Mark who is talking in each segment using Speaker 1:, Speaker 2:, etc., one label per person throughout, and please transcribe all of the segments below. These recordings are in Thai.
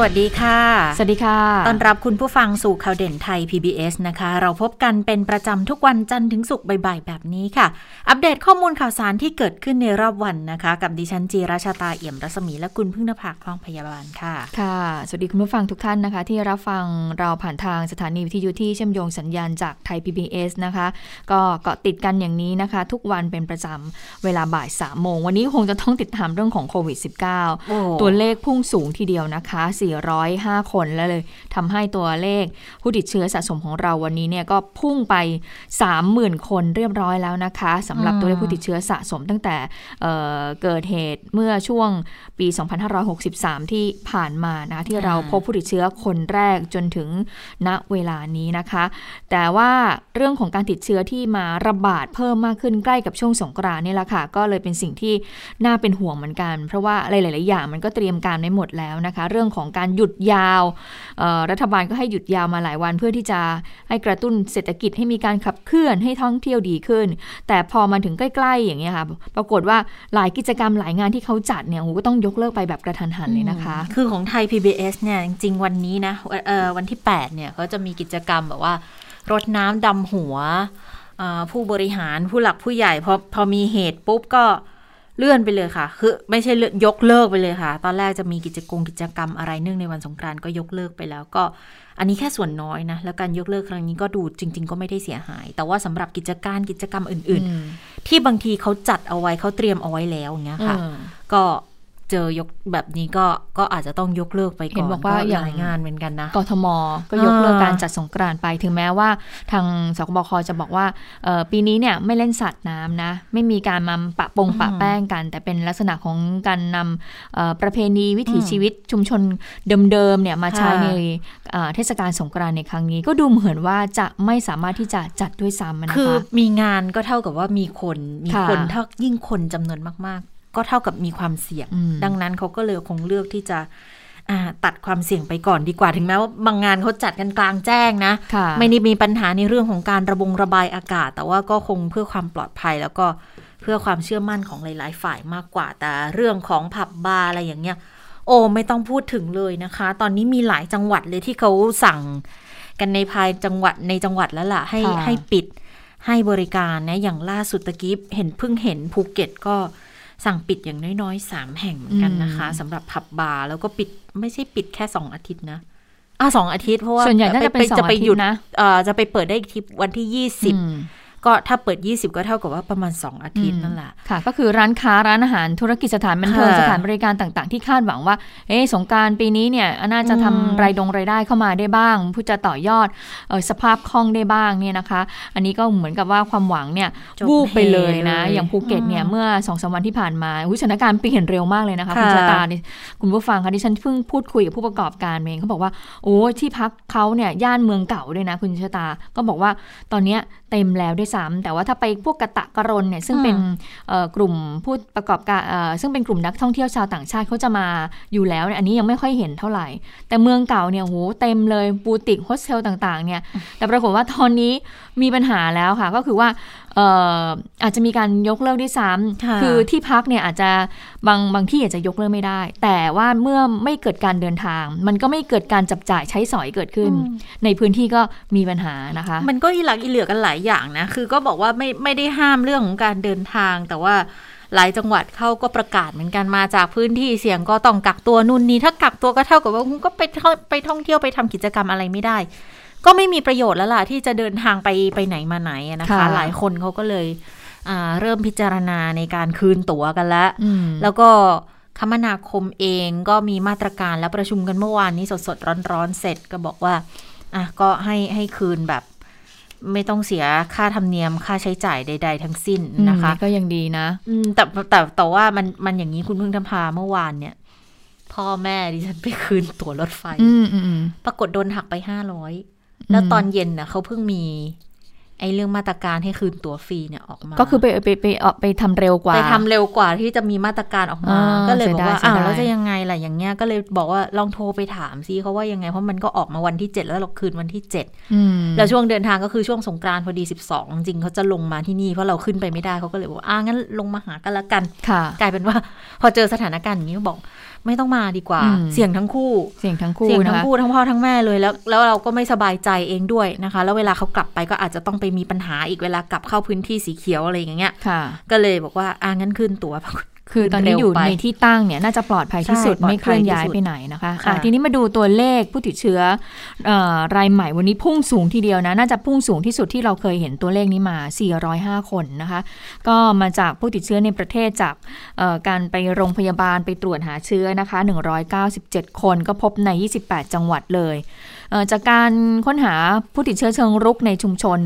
Speaker 1: สวัสดีค่ะ
Speaker 2: สวัสดีค่ะ
Speaker 1: ต้อนรับคุณผู้ฟังสู่ข่าวเด่นไทย PBS นะคะ เราพบกันเป็นประจำทุกวันจันทร์ถึงศุกร์บ่ายๆแบบนี้ค่ะ อัปเดตข้อมูลข่าวสารที่เกิดขึ้นในรอบวันนะคะ กับดิฉันจีราชาตาเอี่ยมรัศมีและคุณพึ่งนภาคล่องพยาบาลค่ะ
Speaker 2: ค่ะ สวัสดีคุณผู้ฟังทุกท่านนะคะ ที่รับฟังเราผ่านทางสถานีวิทยุที่เชื่อมโยงสัญญาณจากไทย PBS นะคะ ก็เกาะติดกันอย่างนี้นะคะ ทุกวันเป็นประจำเวลาบ่าย3โมงวันนี้คงจะต้องติดตามเรื่องของโควิด
Speaker 1: โอ้
Speaker 2: -19 ตัวเลขพุ่งสูงทีเดียวนะคะ405 คนแล้วเลยทำให้ตัวเลขผู้ติดเชื้อสะสมของเราวันนี้เนี่ยก็พุ่งไป 30,000 คนเรียบร้อยแล้วนะคะสำหรับตัวเลขผู้ติดเชื้อสะสมตั้งแต่เเกิดเหตุเมื่อช่วงปี 2563 ที่ผ่านมานะคะที่เราพบผู้ติดเชื้อคนแรกจนถึงณเวลานี้นะคะ แต่ว่าเรื่องของการติดเชื้อที่มาระบาดเพิ่มมากขึ้นใกล้กับช่วงสงกรานต์นี่แหละค่ะ ก็เลยเป็นสิ่งที่น่าเป็นห่วงเหมือนกัน เพราะว่าหลาย ๆ อย่างมันก็เตรียมการไว้หมดแล้วนะคะ เรื่องของการหยุดยาวรัฐบาลก็ให้หยุดยาวมาหลายวัน เพื่อที่จะให้กระตุ้นเศรษฐกิจให้มีการขับเคลื่อนให้ท่องเที่ยวดีขึ้น แต่พอมาถึงใกล้ ๆ อย่างเงี้ยค่ะปรากฏว่าหลายกิจกรรมหลายงานที่เขาจัดเนี่ยโอ้โหก็ต้องยกเลิกไปแบบกระทันหันเลยนะคะ
Speaker 1: คือของไทย PBS เนี่ยจริงวันนี้นะวันที่ 8เนี่ยเขาจะมีกิจกรรมแบบว่ารดน้ำดำหัวผู้บริหารผู้หลักผู้ใหญ่พอพอมีเหตุปุ๊บก็ เลื่อนไปเลยค่ะ คือไม่ใช่เลื่อนยกเลิกไปเลยค่ะ ตอนแรกจะมีกิจกรรมกิจกรรมอะไรเนื่องในวันสงกรานต์ก็ยกเลิกไปแล้วก็ อันนี้แค่ส่วนน้อยนะ แล้วการยกเลิกครั้งนี้ก็ดูจริง ๆ ก็ไม่ได้เสียหาย แต่ว่าสำหรับกิจการกิจกรรมอื่น ๆ ที่บางทีเขาจัดเอาไว้เขาเตรียมเอาไว้แล้วอย่างเงี้ยค่ะ
Speaker 2: อืม
Speaker 1: ก็ เจอยกแบบนี้ก็ก็อาจจะต้องยกเลิกไปก่อน
Speaker 2: เห็นบอกว่าอย่าง
Speaker 1: หลายงานเหมือนกันนะ
Speaker 2: กทมก็ยกเลิก
Speaker 1: อ่า
Speaker 2: การจัดสงกรานต์ไปถึงแม้ว่า ทางสคบคจะบอกว่าเอ่อปีนี้เนี่ยไม่เล่นสัตว์น้ำนะ ไม่มีการมาปะปงปะแป้งกัน แต่เป็นลักษณะของการนำเอ่อประเพณีวิถีชีวิตชุมชนเดิมๆเนี่ยมาใช้
Speaker 1: ค่ะ
Speaker 2: ในเอ่อเทศกาลสงกรานต์ในครั้งนี้ ก็ดูเหมือนว่าจะไม่สามารถที่จะจัดด้วยซ้ำนะ
Speaker 1: คือ
Speaker 2: คะ
Speaker 1: มีงานก็เท่ากับว่ามีคนมี
Speaker 2: ค่ะ
Speaker 1: คนเท่ายิ่งคนจำนวนมากๆ ก็เท่ากับมีความเสี่ยง
Speaker 2: อืม
Speaker 1: ดังนั้นเขาก็เลยคงเลือกที่จะอ่าตัดความเสี่ยงไปก่อนดีกว่าถึงแม้ว่าบางงานเขาจัดกันกลางแจ้งนะ
Speaker 2: ค่ะ
Speaker 1: ไม่ได้มีปัญหาในเรื่องของการระบงระบายอากาศ แต่ว่าก็คงเพื่อความปลอดภัยแล้วก็เพื่อความเชื่อมั่นของหลาย ๆ ฝ่ายมากกว่า แต่เรื่องของผับบาร์อะไรอย่างเงี้ย โอ้ไม่ต้องพูดถึงเลยนะคะ ตอนนี้มีหลายจังหวัดเลยที่เขาสั่งกันในภายจังหวัดในจังหวัดแล้วล่ะ ให้
Speaker 2: ค่ะ
Speaker 1: ให้ปิดให้บริการนะอย่างล่าสุดตะกี้เห็นเพิ่งเห็นภูเก็ตก็ สั่งปิดอย่างน้อยๆสามแห่งเหมือนกันนะคะสำหรับผับบาร์แล้วก็ปิดไม่ใช่ปิดแค่สองอาทิตย์นะอะสองอาทิตย์เพราะว่า
Speaker 2: ส่วนใหญ่น่าจะเป็นสอง
Speaker 1: จะไป
Speaker 2: อาทิตย์
Speaker 1: หยุด
Speaker 2: นะ
Speaker 1: เอ่อจะไปเปิดได้อีกทีวันที่ยี่สิบ
Speaker 2: อืม
Speaker 1: ก็ถ้าเปิด 20 ก็เท่ากับว่าประมาณ 2 อาทิตย์นั่นแหละ
Speaker 2: ค่ะ ก็คือร้านค้าร้านอาหารธุรกิจสถานบันเทิง
Speaker 1: ค่ะ
Speaker 2: สถานบริการต่างๆ ที่คาดหวังว่า เอ๊ะสงกรารปีนี้เนี่ยน่าจะทำ
Speaker 1: อืม
Speaker 2: รายดงรายได้เข้ามาได้บ้างผู้จะต่อยอดเออสภาพคล่องได้บ้างเนี่ยนะคะ อันนี้ก็เหมือนกับว่าความหวังเนี่ย
Speaker 1: จบ
Speaker 2: วูบไปเลยนะ
Speaker 1: เลย
Speaker 2: อย่างภูเก็ตเนี่ย
Speaker 1: อืม
Speaker 2: เมื่อสองสามวันที่ผ่านมาอุ๊ยสถานการณ์เปลี่ยนเร็วมากเลยนะคะ
Speaker 1: ค่ะ
Speaker 2: คุณชะตานี่คุณผู้ฟังคะที่ฉันเพิ่งพูดคุยกับผู้ประกอบการเองเขาบอกว่าโอ้ที่พักเขาเนี่ยย่านเมืองเก่าด้วยนะคุณชะตาก็บอกว่าตอนเนี้ยเต็มแล้วด้วยซ้ำแต่ว่าถ้าไปพวกกะตะกะรนเนี่ยซึ่งเป็นเอ่อกลุ่มผู้ประกอบการเอ่อซึ่งเป็นกลุ่มนักท่องเที่ยวชาวต่างชาติเขาจะมาอยู่แล้วเนี่ยอันนี้ยังไม่ค่อยเห็นเท่าไหร่ แต่เมืองเก่าเนี่ยโหเต็มเลยบูติกโฮสเทลต่างๆเนี่ยแต่ปรากฏว่าตอนนี้มีปัญหาแล้วค่ะก็คือว่าเอ่ออาจจะมีการยกเลิกด้วยซ้ำ
Speaker 1: ค่ะ
Speaker 2: คือที่พักเนี่ยอาจจะบางบางที่อาจจะยกเลิกไม่ได้ แต่ว่าเมื่อไม่เกิดการเดินทาง มันก็ไม่เกิดการจับจ่ายใช้สอยเกิดขึ้น ในพื้นที่ก็มีปัญหานะคะ
Speaker 1: มันก็อีหลักอีเหลื่อกันหลายอย่างนะ คือก็บอกว่าไม่ไม่ได้ห้ามเรื่องของการเดินทาง แต่ว่าหลายจังหวัดเขาก็ประกาศเหมือนกันมาจากพื้นที่เสี่ยงก็ต้องกักตัวนู่นนี่ถ้ากักตัวก็เท่ากับว่าคุณก็ไปท่องไปท่องเที่ยวไปทำกิจกรรมอะไรไม่ได้ ก็ไม่มีประโยชน์แล้วล่ะที่จะเดินทางไปไปไหนมาไหนอะนะคะ
Speaker 2: ค่ะ
Speaker 1: หลายคนเขาก็เลยอ่าเริ่มพิจารณาในการคืนตั๋วกันแล้ว
Speaker 2: อืม
Speaker 1: แล้วก็คมนาคมเองก็มีมาตรการและประชุมกันเมื่อวานนี้สดๆ ร้อนๆ เสร็จก็บอกว่าอะก็ให้ให้คืนแบบไม่ต้องเสียค่าธรรมเนียมค่าใช้จ่ายใด ๆ ทั้งสิ้นนะคะ
Speaker 2: อืมก็ยังดีนะ
Speaker 1: อืมแต่แต่แต่ว่ามันมันอย่างนี้คุณเพิ่งทำพาเมื่อวานเนี่ย พ่อแม่ดิฉันไปคืนตั๋วรถไฟ
Speaker 2: อืมอืมอืม
Speaker 1: ปรากฏโดนหักไปห้าร้อย แล้วตอนเย็นน่ะเขาเพิ่งมี ไอ้เรื่องมาตรการให้คืนตั๋วฟรีเนี่ยออกมา
Speaker 2: ก็คือไปไปไปไปไปทำเร็วกว่า
Speaker 1: ไปทำเร็วกว่าที่จะมีมาตรการออกมา
Speaker 2: อ่า
Speaker 1: ก็เลยบอกว่า
Speaker 2: เสียดาย
Speaker 1: อ้าว
Speaker 2: เสียดาย
Speaker 1: แล้วจะยังไงล่ะอย่างเงี้ยก็เลยบอกว่าลองโทรไปถามซิเขาว่ายังไงเพราะมันก็ออกมาวันที่7แล้วเราคืนวันที่7
Speaker 2: อืม
Speaker 1: แล้วช่วงเดินทางก็คือช่วงสงกรานต์พอดี12จริงๆเขาจะลงมาที่นี่เพราะเราขึ้นไปไม่ได้เขาก็เลยบอกว่าอ่างั้นลงมาหากันละกัน
Speaker 2: ค่ะ
Speaker 1: กลายเป็นว่า พอเจอสถานการณ์อย่างนี้ก็บอกไม่ต้องมาดีกว่า
Speaker 2: อืม
Speaker 1: เสี่ยงทั้งคู่
Speaker 2: เสียงทั้งคู่
Speaker 1: เสี่ยง
Speaker 2: นะ
Speaker 1: ทั้ง
Speaker 2: คะ
Speaker 1: คู่ทั้งพ่อทั้งแม่เลยแล้ว แล้วเราก็ไม่สบายใจเองด้วยนะคะ แล้วเวลาเขากลับไปก็อาจจะต้องไปมีปัญหาอีกเวลากลับเข้าพื้นที่สีเขียวอะไรอย่างเงี้ย
Speaker 2: ค่ะ
Speaker 1: ก็เลยบอกว่าอ่างั้นขึ้นตั๋ว
Speaker 2: คือตอนนี้อยู่ในที่ตั้งเนี่ยน่าจะปลอดภัยที่สุด
Speaker 1: ใช่ปลอดภัย
Speaker 2: ไม่เคลื่อนย้าย
Speaker 1: ที่สุด
Speaker 2: ไปไหนนะคะ
Speaker 1: ค่ะ
Speaker 2: อะทีนี้มาดูตัวเลขผู้ติดเชื้อเออรายใหม่วันนี้พุ่งสูงทีเดียวนะ น่าจะพุ่งสูงที่สุดที่เราเคยเห็นตัวเลขนี้มา 405 คนนะคะ ก็มาจากผู้ติดเชื้อในประเทศจากเอ่อการไปโรงพยาบาลไปตรวจหาเชื้อนะคะ 197 คนก็พบใน 28 จังหวัดเลยเอ่อจากการค้นหาผู้ติดเชื้อเชิงรุกในชุมชน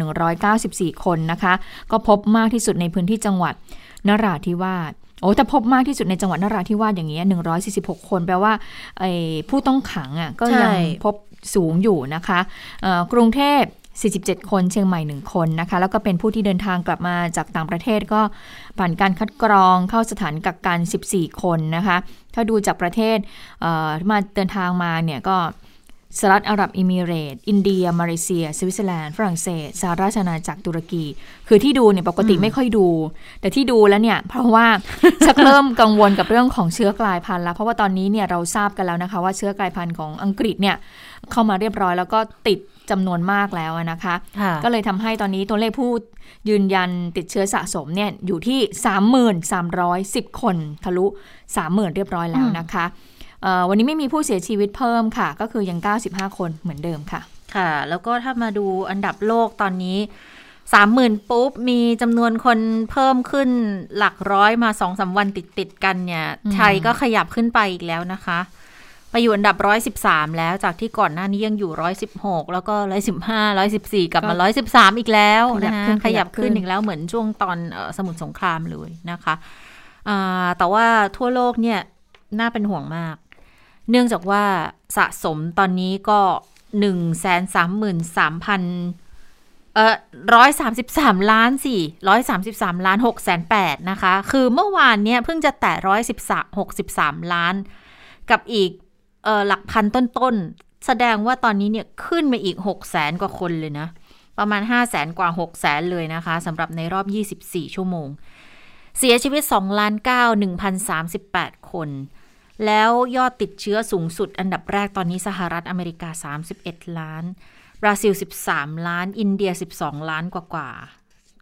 Speaker 2: 194 คนนะคะ ก็พบมากที่สุดในพื้นที่จังหวัดนราธิวาส โอ้แต่พบมากที่สุดในจังหวัดนราธิวาสอย่างเงี้ย146คนแปลว่าไอ้ผู้ต้องขังอะก็ยัง
Speaker 1: ใช่
Speaker 2: พบสูงอยู่นะคะเอ่อกรุงเทพ47 คนเชียงใหม่ 1 คนนะคะ แล้วก็เป็นผู้ที่เดินทางกลับมาจากต่างประเทศก็ผ่านการคัดกรองเข้าสถานกักกัน 14 คนนะคะ ถ้าดูจากประเทศเอ่อที่มาเดินทางมาเนี่ยก็ สหรัฐอาหรับเอมิเรตส์อินเดีย มาเลเซีย สวิตเซอร์แลนด์ ฝรั่งเศสสหราชอาณาจักรตุรกี คือที่ดูเนี่ยปกติไม่ค่อยดู แต่ที่ดูแล้วเนี่ย เพราะว่าชักเริ่มกังวลกับเรื่องของเชื้อกลายพันธุ์แล้ว เพราะว่าตอนนี้เนี่ยเราทราบกันแล้วนะคะ ว่าเชื้อกลายพันธุ์ของอังกฤษเนี่ยเข้ามาเรียบร้อยแล้วก็ติดจำนวนมากแล้วนะคะ
Speaker 1: ค่ะ
Speaker 2: ก็เลยทำให้ตอนนี้ตัวเลขผู้ยืนยันติดเชื้อสะสมเนี่ยอยู่ที่ 3310 คนทะลุ 30,000 เรียบร้อยแล้วนะคะเอ่อ วันนี้ไม่มีผู้เสียชีวิตเพิ่มค่ะ ก็คือยัง 95 คนเหมือนเดิมค่ะ
Speaker 1: ค่ะ แล้วก็ถ้ามาดูอันดับโลกตอนนี้สามหมื่นปุ๊บ มีจำนวนคนเพิ่มขึ้นหลักร้อยมาสองสาวันติดติดๆกันเนี่ย
Speaker 2: อืม
Speaker 1: ไทยก็ขยับขึ้นไปอีกแล้วนะคะ ไปอยู่อันดับร้อยสิบสามแล้วจากที่ก่อนหน้านี้ยังอยู่ร้อยสิบหกแล้วก็ร้อยสิบห้าร้อยสิบสี่กลับมาร้อยสิบสามอีกแล้วนะคะขยับขึ้นอีกแล้วเหมือนช่วงตอนเอ่อสมุทรสงครามเลยนะคะอ่าแต่ว่าทั่วโลกเนี่ยน่าเป็นห่วงมาก เนื่องจากว่าสะสมตอนนี้ก็หนึ่งแสนสามหมื่นสามพันเอ่อร้อยสามสิบสามล้านสี่ร้อยสามสิบสามล้านหกแสนแปดนะคะ คือเมื่อวานเนี่ยเพิ่งจะแตะร้อยสิบสามหกสิบสามล้าน กับอีกเอ่อหลักพันต้นๆ แสดงว่าตอนนี้เนี่ยขึ้นมาอีกหกแสนกว่าคนเลยนะ ประมาณห้าแสนกว่าหกแสนเลยนะคะสำหรับในรอบยี่สิบสี่ชั่วโมง เสียชีวิต2ล้าน9 1,038คน แล้วยอดติดเชื้อสูงสุดอันดับแรกตอนนี้สหรัฐอเมริกา 31 ล้าน บราซิล 13 ล้าน อินเดีย 12 ล้านกว่ากว่า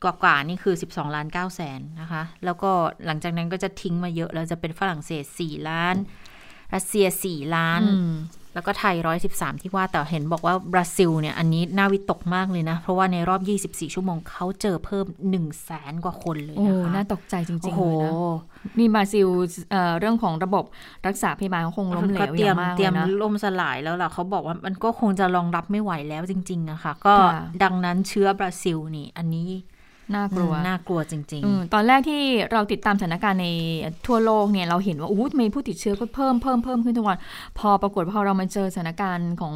Speaker 1: กว่ากว่านี่คือ 12 ล้าน9แสนนะคะ แล้วก็หลังจากนั้นก็จะทิ้งมาเยอะ แล้วจะเป็นฝรั่งเศส 4 ล้าน รัสเซีย 4 ล้าน แล้วก็ไทย 113 ที่ว่าแต่เห็นบอกว่าบราซิลเนี่ยอันนี้น่าวิตกมากเลยนะ เพราะว่าในรอบ 24 ชั่วโมงเขาเจอเพิ่ม 1 0 0 0 0แสนกว่าคนเลย
Speaker 2: โอ้
Speaker 1: นะคะ
Speaker 2: น่าตกใจจริ
Speaker 1: โอ้
Speaker 2: งๆ
Speaker 1: โห
Speaker 2: เลยนะนี่บราซิลเอ่อเรื่องของระบบรักษาพยาบาลเขาคงล้มเหล
Speaker 1: ก็
Speaker 2: ว
Speaker 1: เต
Speaker 2: อ
Speaker 1: รีย
Speaker 2: ย่ามงมาก
Speaker 1: เตรี
Speaker 2: เลยย
Speaker 1: ม
Speaker 2: นะ
Speaker 1: ล่มสลายแล้วล่ะเขาบอกว่ามันก็คงจะรองรับไม่ไหวแล้วจริงๆอะค่ะก็
Speaker 2: ค่ะ
Speaker 1: ดังนั้นเชื้อบราซิลนี่อันนี้
Speaker 2: น่ากลัว
Speaker 1: อืมน่ากลัวจริง
Speaker 2: อืมตอนแรกที่เราติดตามสถานการณ์ในทั่วโลกเนี่ยเราเห็นว่าอู้มีผู้ติดเชื้อก็เพิ่มเพิ่มเพิ่มขึ้นทุกวัน พอปรากฏพอเรามาเจอสถานการณ์ของ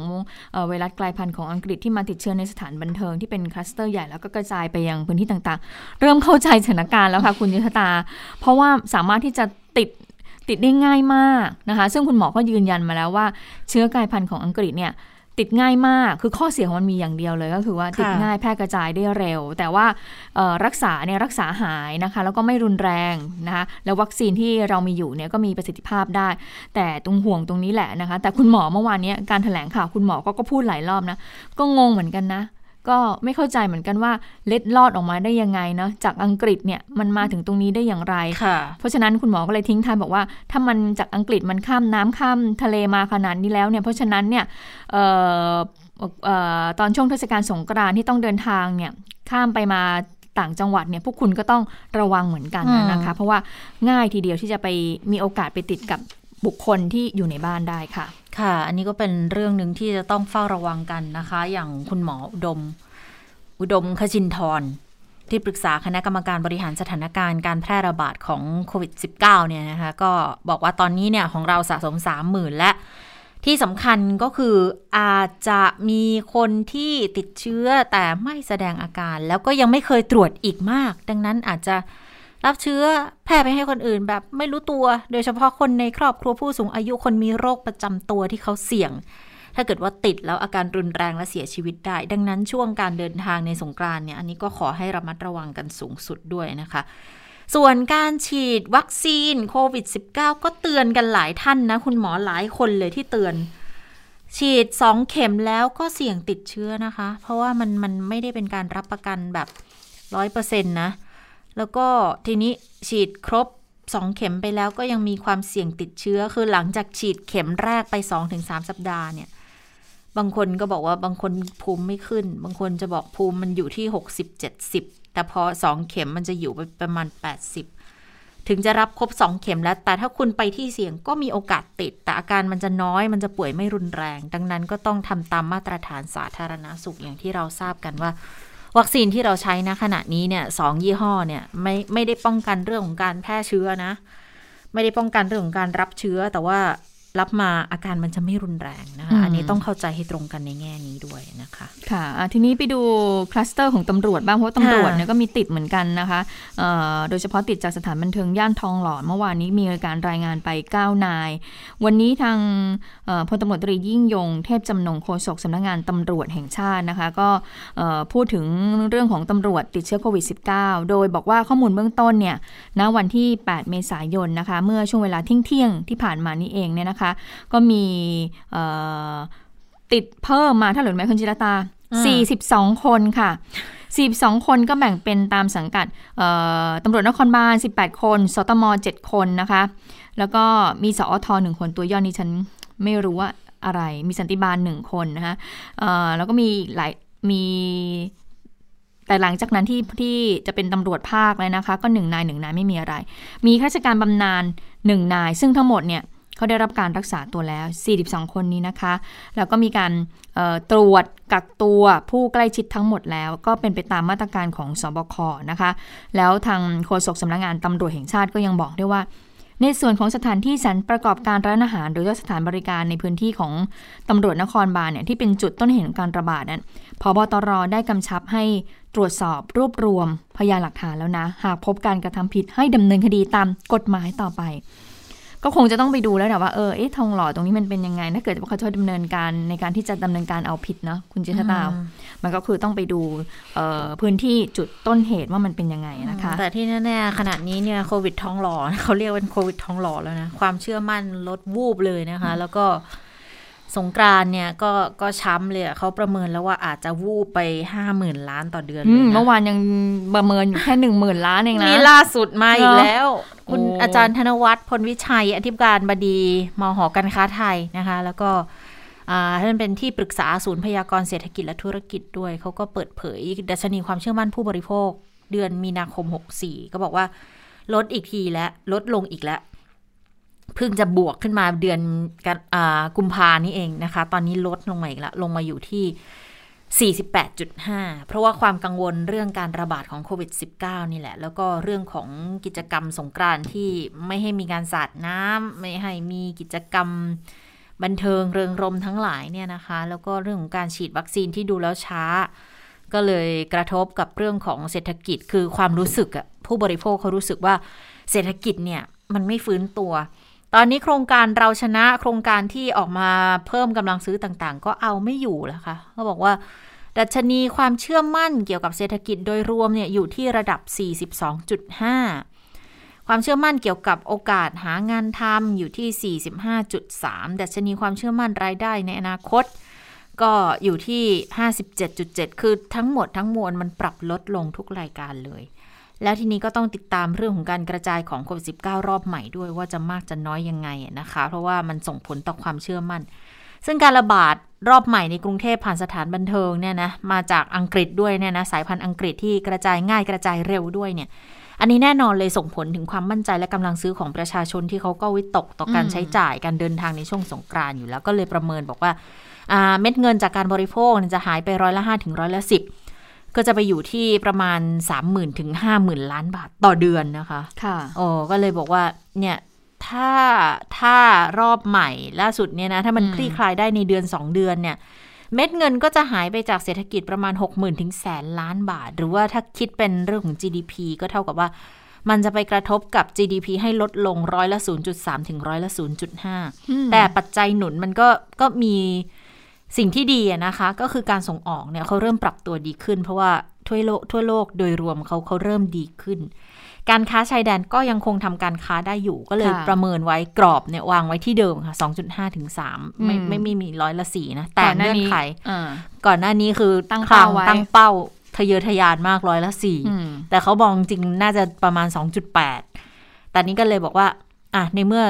Speaker 2: เอ่อไวรัสกลายพันธุ์ของอังกฤษที่มาติดเชื้อในสถานบันเทิงที่เป็นคลัสเตอร์ใหญ่แล้วก็กระจายไปยังพื้นที่ต่างๆ เริ่มเข้าใจสถานการณ์แล้วค่ะคุณยุทธตา เพราะว่าสามารถที่จะติดติดได้ง่ายมากนะคะ ซึ่งคุณหมอก็ยืนยันมาแล้วว่า เชื้อกลายพันธุ์ของอังกฤษเนี่ย ติดง่ายมากคือข้อเสียของมันมีอย่างเดียวเลยก็คือว่าติด
Speaker 1: ค่ะ
Speaker 2: ง่ายแพร่กระจายได้เร็ว แต่ว่าเอ่อรักษาเนี่ยรักษาหายนะคะ แล้วก็ไม่รุนแรงนะคะแล้ววัคซีนที่เรามีอยู่เนี่ยก็มีประสิทธิภาพได้ แต่ตรงห่วงตรงนี้แหละนะคะ แต่คุณหมอเมื่อวานเนี้ยการถแถลงข่าวคุณหมอก็ก็พูดหลายรอบนะก็งงเหมือนกันนะ ก็ไม่เข้าใจเหมือนกันว่าเล็ดลอดออกมาได้ยังไงเนาะจากอังกฤษเนี่ยมันมาถึงตรงนี้ได้อย่างไร
Speaker 1: ๆค่ะ
Speaker 2: เพราะฉะนั้นคุณหมอก็เลยทิ้งท้ายบอกว่า ถ้ามันจากอังกฤษมันข้ามน้ำข้ามทะเลมาขนาดนี้แล้วเนี่ยเพราะฉะนั้นเนี่ยเอ่อเอ่อตอนช่วงเทศกาลสงกรานต์ที่ต้องเดินทางเนี่ยข้ามไปมาต่างจังหวัดเนี่ยพวกคุณก็ต้องระวังเหมือนกัน
Speaker 1: อืม
Speaker 2: นะคะ เพราะว่าง่ายทีเดียวที่จะไปมีโอกาสไปติดกับ บุคคลที่อยู่ในบ้านได้ค่ะ
Speaker 1: ค่ะ อันนี้ก็เป็นเรื่องหนึ่งที่จะต้องเฝ้าระวังกันนะคะ อย่างคุณหมออุดม อุดมขจินทร์ที่ปรึกษาคณะกรรมการบริหารสถานการณ์การแพร่ระบาดของโควิด -19 เนี่ยนะคะ ก็บอกว่าตอนนี้เนี่ยของเราสะสม 30,000 และที่สำคัญก็คืออาจจะมีคนที่ติดเชื้อแต่ไม่แสดงอาการ แล้วก็ยังไม่เคยตรวจอีกมาก ดังนั้นอาจจะ รับเชื้อแพร่ไปให้คนอื่นแบบไม่รู้ตัว โดยเฉพาะคนในครอบครัวผู้สูงอายุคนมีโรคประจำตัวที่เขาเสี่ยง ถ้าเกิดว่าติดแล้วอาการรุนแรงและเสียชีวิตได้ ดังนั้นช่วงการเดินทางในสงกรานเนี่ยอันนี้ก็ขอให้ระมัดระวังกันสูงสุดด้วยนะคะส่วนการฉีดวัคซีนโควิด -19 ก็เตือนกันหลายท่านนะ คุณหมอหลายคนเลยที่เตือน ฉีดสองเข็มแล้วก็เสี่ยงติดเชื้อนะคะ เพราะว่ามันมันไม่ได้เป็นการรับประกันแบบร้อยเปอร์เซ็นต์นะ แล้วก็ทีนี้ฉีดครบสองเข็มไปแล้วก็ยังมีความเสี่ยงติดเชื้อ คือหลังจากฉีดเข็มแรกไป 2-3 สัปดาห์เนี่ย บางคนก็บอกว่าบางคนภูมิไม่ขึ้น บางคนจะบอกภูมิมันอยู่ที่ 60-70 แต่พอสองเข็มมันจะอยู่ไปประมาณ 80 ถึงจะรับครบสองเข็มแล้ว แต่ถ้าคุณไปที่เสี่ยงก็มีโอกาสติด แต่อาการมันจะน้อย มันจะป่วยไม่รุนแรง ดังนั้นก็ต้องทำตามมาตรฐานสาธารณาสุขอย่างที่เราทราบกันว่า วัคซีนที่เราใช้นะขณะนี้เนี่ยสองยี่ห้อเนี่ยไม่ไม่ได้ป้องกันเรื่องของการแพร่เชื้อนะ ไม่ได้ป้องกันเรื่องของการรับเชื้อแต่ว่า รับมาอาการมันจะไม่รุนแรงนะคะ
Speaker 2: อืม
Speaker 1: อันนี้ต้องเข้าใจให้ตรงกันในแง่นี้ด้วยนะคะ
Speaker 2: ค่ะอะทีนี้ไปดูคลัสเตอร์ของตำรวจบ้างเพราะว่าตำรวจเนี่ยก็มีติดเหมือนกันนะคะเอ่อโดยเฉพาะติดจากสถานบันเทิงย่านทองหล่อเมื่อวานนี้มีการรายงานไป 9 นาย วันนี้ทางเอ่อพลตำรวจตรียิ่งยง เทพจำนงโฆษกสำนักงานตำรวจแห่งชาตินะคะ ก็เอ่อพูดถึงเรื่องของตำรวจติดเชื้อโควิด -19 โดยบอกว่าข้อมูลเบื้องต้นเนี่ยณวันที่ 8 เมษายนนะคะ เมื่อช่วงเวลาเที่ยงๆที่ผ่านมานี่เองเนี่ยนะคะก็มีเอ่อติดเพิ่มมาถ้าหรือไหมคุณจิรตา
Speaker 1: อืม
Speaker 2: 42 คนค่ะ 42 คนก็แบ่งเป็นตามสังกัดเอ่อตำรวจนครบาล 18 คน สตม 7 คนนะคะ แล้วก็มีสอทหนึ่งคนตัวย่อนี้ฉันไม่รู้ว่าอะไร มีสันติบาลหนึ่งคนนะคะเอ่อแล้วก็มีหลาย มีแต่หลังจากนั้นที่ที่จะเป็นตำรวจภาคเลยนะคะ ก็หนึ่งนายหนึ่งนายไม่มีอะไร มีข้าราชการบำนาญหนึ่งนาย ซึ่งทั้งหมดเนี่ย เขาได้รับการรักษาตัวแล้ว 42 คนนี้นะคะ แล้วก็มีการตรวจกักตัวผู้ใกล้ชิดทั้งหมดแล้ว ก็เป็นไปตามมาตรการของสบคนะคะ แล้วทางโฆษกสำนักงานตำรวจแห่งชาติก็ยังบอกด้วยว่า ในส่วนของสถานที่สรรประกอบการร้านอาหาร หรือว่าสถานบริการในพื้นที่ของตำรวจนครบาลเนี่ยที่เป็นจุดต้นเหตุของการระบาดนั้นพบตรได้กำชับให้ตรวจสอบรวบรวมพยานหลักฐานแล้วนะ หากพบการกระทำผิดให้ดำเนินคดีตามกฎหมายต่อไป ก็คงจะต้องไปดูแล้วแหละว่าเออเอ๊ะทองหล่อตรงนี้มันเป็นยังไง ถ้าเกิดว่าเขาจะดำเนินการในการที่จะดำเนินการเอาผิดเนาะคุณเจษตา
Speaker 1: อืม
Speaker 2: มันก็คือต้องไปดูเอ่อพื้นที่จุดต้นเหตุว่ามันเป็นยังไงนะคะ
Speaker 1: แต่ที่แน่ๆขณะนี้เนี่ยโควิดท้องหล่อเขาเรียกว่าโควิดท้องหล่อแล้วนะความเชื่อมั่นลดวูบเลยนะคะ แล้วก็ สงกรานต์เนี่ยก็ก็ช้ำเลยอะเขาประเมินแล้วว่าอาจจะวูบไปห้าหมื่นล้านต่อเดือน
Speaker 2: อื
Speaker 1: เลย
Speaker 2: ม
Speaker 1: นะ
Speaker 2: เมื่อวานยังประเมินอยู่แค่หนึ่งหมื่นล้านเองนะ
Speaker 1: นี่ล่าสุดมาอีกแล้ว คุณ
Speaker 2: โอ้
Speaker 1: อาจารย์ธนวัฒน์พลวิชัย อธิการบดีมหอการค้าไทยนะคะ แล้วก็อ่าท่านเป็นที่ปรึกษาศูนย์พยากรณ์เศรษฐกิจและธุรกิจด้วย เขาก็เปิดเผยดัชนีความเชื่อมั่นผู้บริโภค เดือนมีนาคม 64 ก็บอกว่าลดอีกทีแล้วลดลงอีกแล้ว เพิ่งจะบวกขึ้นมาเดือนกันกุมภานี่เองนะคะ ตอนนี้ลดลงมาอีกแล้วลงมาอยู่ที่ 48.5 เพราะว่าความกังวลเรื่องการระบาดของโควิด -19 นี่แหละ แล้วก็เรื่องของกิจกรรมสงกรานต์ที่ไม่ให้มีการสาดน้ำไม่ให้มีกิจกรรมบันเทิงเริงรมทั้งหลายเนี่ยนะคะ แล้วก็เรื่องของการฉีดวัคซีนที่ดูแล้วช้า ก็เลยกระทบกับเรื่องของเศรษฐกิจคือความรู้สึกอะผู้บริโภคเขารู้สึกว่าเศรษฐกิจเนี่ยมันไม่ฟื้นตัว ตอนนี้โครงการเราชนะโครงการที่ออกมาเพิ่มกำลังซื้อต่างๆ ก็เอาไม่อยู่แล้วค่ะเขาบอกว่า ดัชนีความเชื่อมั่นเกี่ยวกับเศรษฐกิจโดยรวมเนี่ยอยู่ที่ระดับ 42.5 ความเชื่อมั่นเกี่ยวกับโอกาสหางานทำอยู่ที่ 45.3 ดัชนีความเชื่อมั่นรายได้ในอนาคต ก็อยู่ที่ 57.7 คือทั้งหมดทั้งมวลมันปรับลดลงทุกรายการเลย แล้วทีนี้ก็ต้องติดตามเรื่องของการกระจายของโควิด -19 รอบใหม่ด้วยว่าจะมากจะน้อยยังไงนะคะ เพราะว่ามันส่งผลต่อความเชื่อมั่น ซึ่งการระบาดรอบใหม่ในกรุงเทพผ่านสถานบันเทิงเนี่ยนะมาจากอังกฤษด้วยเนี่ยนะสายพันธุ์อังกฤษที่กระจายง่ายกระจายเร็วด้วยเนี่ย อันนี้แน่นอนเลยส่งผลถึงความมั่นใจและกำลังซื้อของประชาชนที่เขาก็วิตกต่อการใช้จ่ายการเดินทางในช่วงสงกรานอยู่แล้วก็เลยประเมินบอกว่าเม็ดเงินจากการบริโภคจะหายไปร้อยละห้าถึงร้อยละสิบ ก็จะไปอยู่ที่ประมาณ 3 0,000ถึง50,000 ล้านบาทต่อเดือนนะคะ
Speaker 2: ค่ะ
Speaker 1: โอ้ก็เลยบอกว่าเนี่ยถ้าถ้ารอบใหม่ล่าสุดเนี่ยนะ ถ้ามัน
Speaker 2: อืม
Speaker 1: คลี่คลายได้ในเดือน 2 เดือนเนี่ย เม็ดเงินก็จะหายไปจากเศรษฐกิจประมาณ 6 0,000ถึงแสนล้านบาท หรือว่าถ้าคิดเป็นเรื่องของ GDP ก็เท่ากับว่า มันจะไปกระทบกับ GDP ให้ลดลงร้อยละ 0.3 ถึงร้อยละ 0.5 แต่ปัจจัยหนุนมันก็ก็มี สิ่งที่ดีอะนะคะก็คือการส่งออกเนี่ยเขาเริ่มปรับตัวดีขึ้น เพราะว่าทั่วโลกทั่วโลกโดยรวมเขาเขาเริ่มดีขึ้น การค้าชายแดนก็ยังคงทำการค้าได้อยู่ ก็เลย
Speaker 2: ค่ะ
Speaker 1: ประเมินไว้กรอบเนี่ยวางไว้ที่เดิมค่ะ 2.5 ถึง 3 ไม่
Speaker 2: อืม
Speaker 1: ไม่ไม่มีร้อยละสี่นะ แต่
Speaker 2: ก่อนหน้า
Speaker 1: เงื่อน
Speaker 2: นี้
Speaker 1: ไข
Speaker 2: อ่า
Speaker 1: ก่อนหน้านี้คือ
Speaker 2: ตั้ง
Speaker 1: คลั
Speaker 2: เป้าไว้
Speaker 1: ตั้งเป้าทะเยอทะยานมากร้อยละสี่
Speaker 2: อืม
Speaker 1: แต่เขาบอกจริงๆน่าจะประมาณ 2.8 แต่นี้ก็เลยบอกว่าอะในเมื่อ